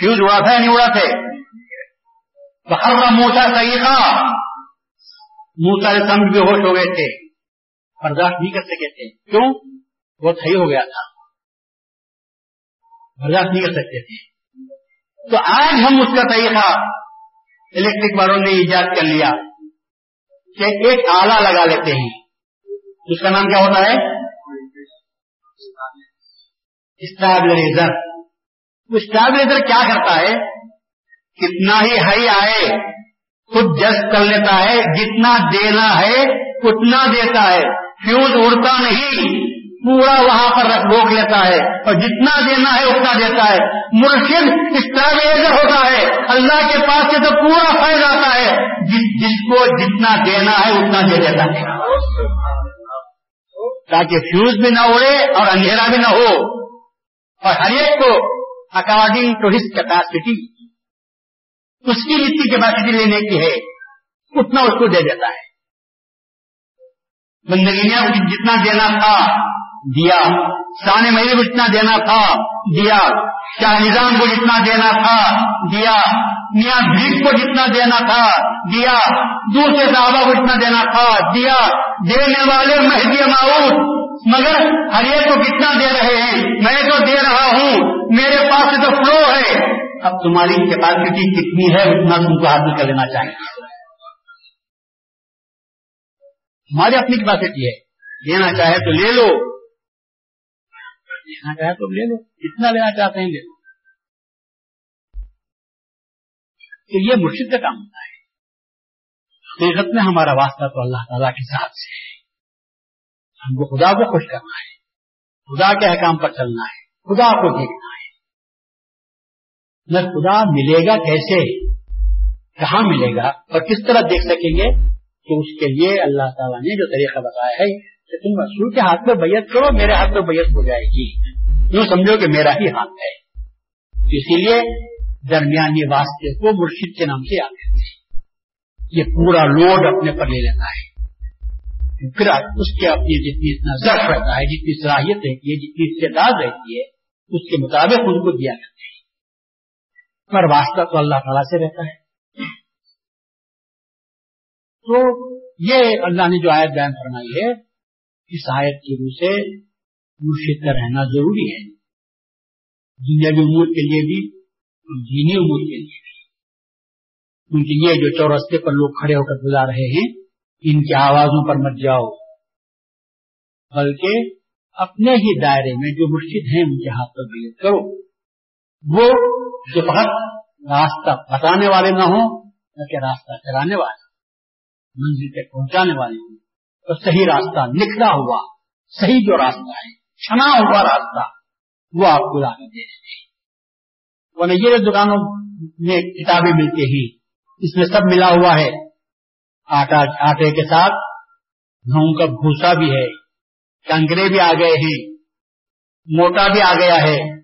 فیوز اڑا تھا یا نہیں اڑا تھے باہر کا موسا صحیح تھا موسا علیہ السلام بھی ہوش ہو گئے تھے۔ برداشت نہیں کر سکے تھے۔ کیوں؟ وہ صحیح ہو گیا تھا۔ برداشت نہیں کر سکتے تھے۔ تو آج ہم اس کا طریقہ الیکٹرک والوں نے ایجاد کر لیا۔ کہ ایک آلہ لگا لیتے ہیں۔ اس کا نام کیا ہوتا ہے؟ اسٹابلائزر۔ اسٹابلائزر کیا کرتا ہے؟ کتنا ہی ہائی آئے، خود جسٹ کر لیتا ہے، جتنا دینا ہے، اتنا دیتا ہے۔ فیوز اڑتا نہیں، پورا وہاں پر روک لیتا ہے۔ اور جتنا دینا ہے، اتنا دیتا ہے۔ مرشد اسٹابلائزر ہوتا ہے۔ اللہ کے پاس سے تو پورا فائدہ آتا ہے۔ جس جس کو جتنا دینا ہے، اتنا دے دیتا ہے۔ تاکہ فیوز بھی نہ اڑے اور اندھیرا بھی نہ ہو۔ اور ہر ایک کو اکارڈنگ ٹو ہز کیپیسٹی اس کی جتنی کیپیسٹی لینے کی ہے، اتنا اس کو دے دیتا ہے۔ بندگیاں جتنا دینا تھا، دیا۔ شان مہینے کو جتنا دینا تھا، دیا۔ شاہ نظام کو جتنا دینا تھا، دیا۔ میاں بھیک کو جتنا دینا تھا، دیا۔ دوسرے صحابہ کو جتنا دینا تھا، دیا۔ دینے والے مہدی معاوت مگر ہر ایک کو کتنا دے رہے ہیں؟ میں تو دے رہا ہوں۔ میرے پاس تو فلو ہے۔ اب تمہاری کیپیسٹی کتنی ہے اتنا تم کو حاصل کر لینا چاہیے ہماری اپنی کیپیسٹی ہے۔ لینا چاہے تو لے لو۔ لینا چاہے تو لے لو۔ کتنا لینا چاہتے ہیں لے لو۔ تو یہ مرشد کا کام ہوتا ہے۔ حقیقت میں ہمارا واسطہ تو اللہ تعالیٰ کے ساتھ سے ہے۔ ہم کو خدا کو خوش کرنا ہے۔ خدا کے حکام پر چلنا ہے۔ خدا کو دیکھنا ہے۔ نہ خدا ملے گا کیسے؟ کہاں ملے گا؟ اور کس طرح دیکھ سکیں گے؟ تو اس کے لیے اللہ تعالیٰ نے جو طریقہ بتایا ہے، کہ تم رسول کے ہاتھ میں بیت کرو، میرے ہاتھ میں بیت ہو جائے گی۔ یوں سمجھو کہ میرا ہی ہاتھ ہے۔ اسی لیے درمیانی واسطے کو مرشد کے نام سے یاد کرتے ہیں۔ یہ پورا لوڈ اپنے پر لے لیتا ہے۔ پھر اس کے اپنی جتنی اتنا ضرف رہتا ہے، جتنی صلاحیت رہتی ہے، جتنی استعداد رہتی ہے، اس کے مطابق ان کو دیا کرتے ہیں پر واسطہ تو اللہ تعالیٰ سے رہتا ہے۔ تو یہ اللہ نے جو آیت بیان فرمائی ہے، اس آیت کی روح سے مرشد کا رہنا ضروری ہے۔ دنیاوی امور کے لیے بھی اور دینی امور کے لیے بھی۔ کیونکہ یہ جو چورستے پر لوگ کھڑے ہو کر بلا رہے ہیں، ان کی آوازوں پر مت جاؤ۔ بلکہ اپنے ہی دائرے میں جو مرشد ہیں، ان کے ہاتھ پر بیت کرو۔ وہ جو بہت راستہ بتانے والے نہ ہوں بلکہ راستہ چلانے والے، منزل تک پہنچانے والے ہوں۔ تو صحیح راستہ نکلا ہوا، صحیح جو راستہ ہے چھنا ہوا راستہ، وہ آپ کو لا کر دے دیتے ہیں یہ دکانوں میں کتابیں ملتی ہیں، اس میں سب ملا ہوا ہے۔ آٹا، آٹے کے ساتھ گھؤں کا بھوسا بھی ہے کنکرے بھی آ گئے ہیں، موٹا بھی آ گیا ہے۔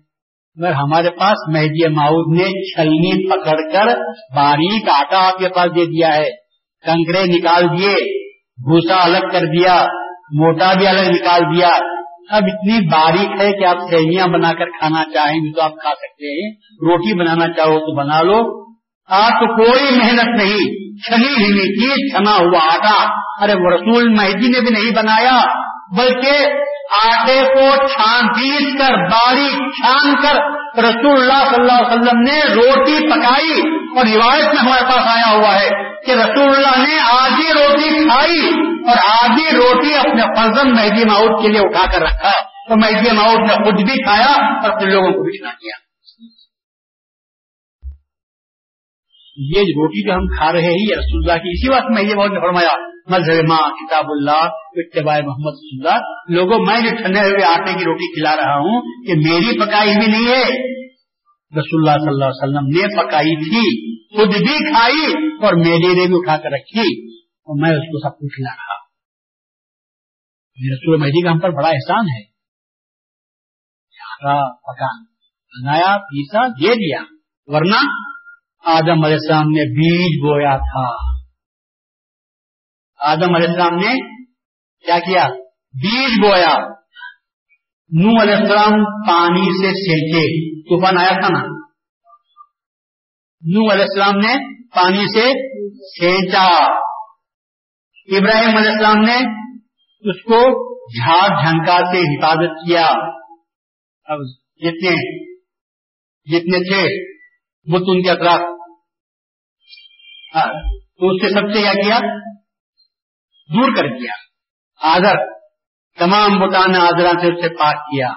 مگر ہمارے پاس مہدی ماؤد نے چھلنی پکڑ کر باریک آٹا آپ کے پاس دے دیا ہے۔ کنکرے نکال دیے، بھوسا الگ کر دیا، موٹا بھی الگ نکال دیا۔ اب اتنی باریک ہے کہ آپ سیویاں بنا کر کھانا چاہیں گے تو آپ کھا سکتے ہیں۔ روٹی بنانا چاہو تو بنا لو۔ آپ کو کوئی محنت نہیں چھنی ہوئی چیز، چھنا ہوا آٹا۔ ارے وہ رسول مہدی نے بھی نہیں بنایا۔ بلکہ آٹے کو چھان پیس کر باریک چھان کر رسول اللہ صلی اللہ علیہ وسلم نے روٹی پکائی اور روایت میں ہمارے پاس آیا ہوا ہے کہ رسول اللہ نے آدھی روٹی کھائی اور آدھی روٹی اپنے فرزن مہدی ماؤد کے لیے اٹھا کر رکھا تو مہدی ماؤد نے خود بھی کھایا اور اپنے لوگوں کو بھی کھلا کیا یہ روٹی جو ہم کھا رہے ہیں، یہ رسول اللہ کی، اسی وقت مہدی ماؤد نے فرمایا، مذہب ماں کتاب اللہ، اتباع محمد صلی اللہ لوگوں، میں جو ٹھنڈے ہوئے آٹے کی روٹی کھلا رہا ہوں کہ میری پکائی بھی نہیں ہے۔ رسول اللہ صلی اللہ علیہ وسلم نے پکائی تھی، خود بھی کھائی اور میری نے بھی اٹھا کر رکھی۔ اور میں اس کو سب کچھ کھلا رہا رسول مہدی کا ہم پر بڑا احسان ہے۔ پکان بنایا، پیسا، دے دیا۔ ورنہ آدم علیہ السلام نے بیج بویا تھا۔ آدم علیہ السلام نے کیا کیا؟ بیج بویا۔ نو علیہ السلام پانی سے سینچے طوفان آیا تھا نا؟ نو علیہ السلام نے پانی سے سینچا۔ ابراہیم علیہ السلام نے اس کو جھاڑ جھنکا سے حفاظت کیا۔ اب جتنے جتنے تھے بت ان کے اطراف ہاں، تو اس سے سب سے کیا کیا؟ دور کر دیا۔ آدر تمام بتان آدرا سے اس سے پاک کیا،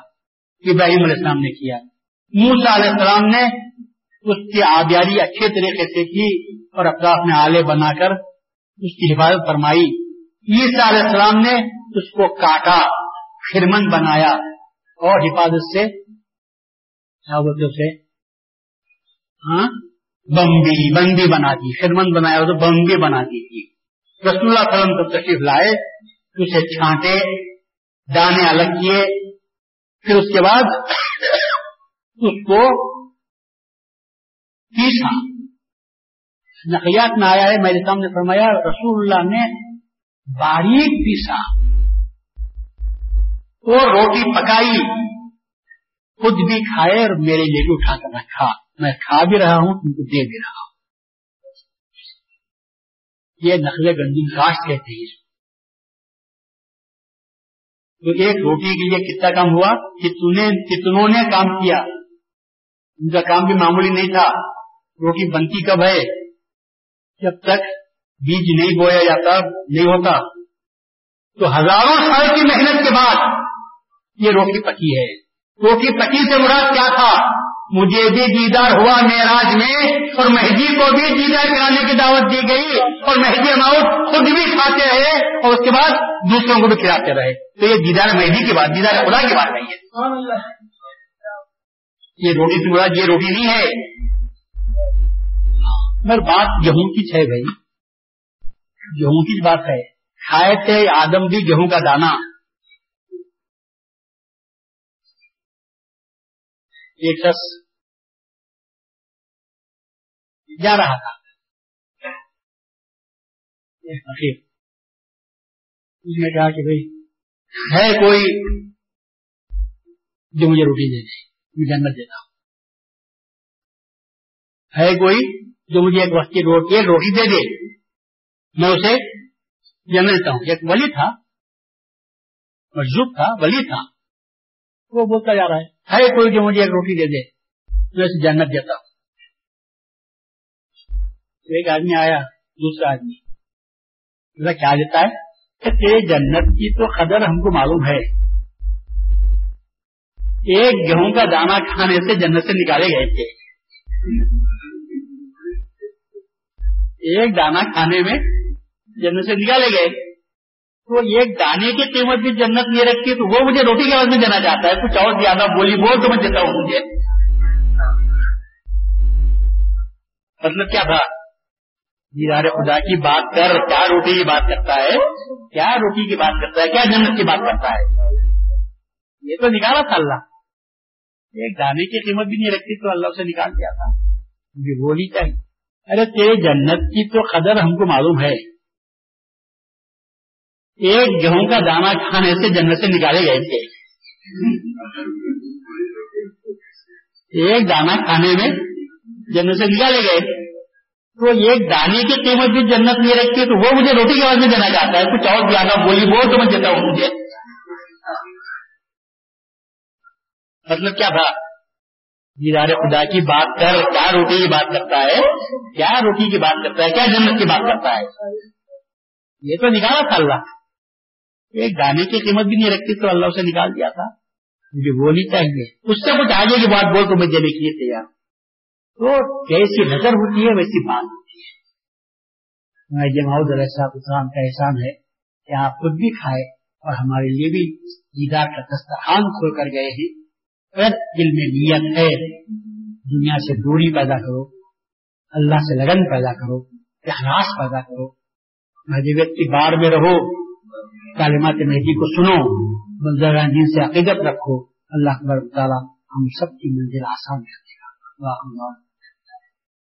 ابراہیم علیہ السلام نے کیا۔ موسا علیہ السلام نے اس کی آبیاری اچھے طریقے سے کی اور اطراف میں آلے بنا کر اس کی حفاظت فرمائی۔ عیسیٰ علیہ السلام نے اس کو کاٹا، خرمن بنایا اور حفاظت سے کیا بولتے اسے ہاں بمبی، بندی بنا دی خرمن بنایا، تو بمبی بنا دی تھی۔ رسول اللہ وسلم کو تشریف لائے، اسے چھانٹے، دانے الگ کیے، پھر اس کے بعد اس کو پیسا۔ نقیات میں آیا ہے، میرے سامنے فرمایا، رسول اللہ نے باریک پیسا وہ روٹی پکائی، خود بھی کھائے اور میرے لیے بھی اٹھا کر رکھا۔ میں کھا بھی رہا ہوں، تم کو دے بھی رہا ہوں۔ یہ نقل گندم کاشت کہتے ہیں۔ تو ایک روٹی کے لیے کتنا کام ہوا؟ کتنوں نے کام کیا؟ ان کا کام بھی معمولی نہیں تھا۔ روٹی بنتی کب ہے؟ جب تک بیج نہیں بویا جاتا، نہیں ہوتا۔ تو ہزاروں سال کی محنت کے بعد یہ روٹی پکی ہے۔ روٹی پکی سے مراد کیا تھا؟ مجھے بھی دیدار ہوا معراج میں اور مہدی کو بھی دیدار کرانے کی دعوت دی گئی اور مہدی اماؤٹ خود بھی کھاتے رہے اور اس کے بعد دوسروں کو بھی کھلاتے رہے۔ تو یہ دیدار مہدی کی بات، دیدار خدا کی بات نہیں ہے۔ یہ روٹی سے مراد، یہ روٹی نہیں ہے۔ مگر بات گیہوں کی ہے بھائی۔ گیہوں کی بات ہے۔ کھائے تھے آدم بھی گیہوں کا دانا۔ ایک شخص جا رہا تھا۔ اس نے کہا کہ بھائی، ہے کوئی جو مجھے روٹی دے دے، میں جنت دیتا ہوں۔ ہے کوئی جو مجھے ایک وقت کی روٹی روٹی دے دے، میں اسے جنت دیتا ہوں۔ ایک ولی تھا مجھوب تھا، ولی تھا۔ وہ بولتا جا رہا ہے۔ ہے کوئی جو مجھے ایک روٹی دے دے میں اسے جنت دیتا۔ ہوں ایک آدمی آیا، دوسرا آدمی۔ کیا دیتا ہے؟ کہ جنت کی تو قدر ہم کو معلوم ہے۔ ایک گیہوں کا دانا کھانے سے جنت سے نکالے گئے تھے۔ ایک دانا کھانے میں جنت سے نکالے گئے۔ تو ایک دانے کی قیمت بھی جنت نہیں رکھتی تو وہ مجھے روٹی کے بعد میں دینا چاہتا ہے، کچھ اور زیادہ بولی بول تو میں دیتا ہوں مجھے۔ مطلب کیا تھا؟ دیدار خدا کی بات کر، کیا روٹی کی بات کرتا ہے؟ کیا روٹی کی بات کرتا ہے؟ کیا جنت کی بات کرتا ہے؟ یہ تو نکالا تھا اللہ۔ ایک دانے کی قیمت بھی نہیں رکھتی تو اللہ سے نکال دیا تھا۔ مجھے وہ نہیں چاہیے۔ ارے تیرے جنت کی تو قدر ہم کو معلوم ہے۔ ایک گیہوں کا دانا کھانے سے جنت سے نکالے گئے تھے۔ ایک دانا کھانے میں جنت سے نکالے گئے۔ تو ایک دانے کی قیمت بھی جنت نہیں رکھتی ہے تو وہ مجھے روٹی کے بعد میں دینا چاہتا ہے۔ کچھ اور زیادہ بولی بول تو میں دیتا ہوں مجھے۔ مطلب کیا تھا؟ جی دیدار خدا کی بات کر، کیا روٹی کی بات کرتا ہے؟ کیا روٹی کی بات کرتا ہے؟ کیا جنت کی بات کرتا ہے؟ یہ تو نکالا تھا اللہ۔ ایک دانے کی قیمت بھی نہیں رکھتی تو اللہ اسے نکال دیا تھا۔ مجھے وہ نہیں چاہیے۔ اس سے کچھ آگے کی بات بول تو میں دینے کے لیے تیار۔ تو جیسی نظر ہوتی ہے ویسی بات ہوتی ہے۔ میں جماؤد علیہ صاحب اسلام کا احسان ہے کہ آپ خود بھی کھائے اور ہمارے لیے بھی دیدار کا دسترخوان کھول کر گئے ہیں، اگر دل میں نیت ہے، دنیا سے دوری پیدا کرو، اللہ سے لگن پیدا کرو احراس پیدا کرو مذہبت کی بار میں رہو کالمات مہدی کو سنو منظر دین سے عقیدت رکھو۔ اللہ تعالیٰ ہم سب کی منزل آسان کر دے گا۔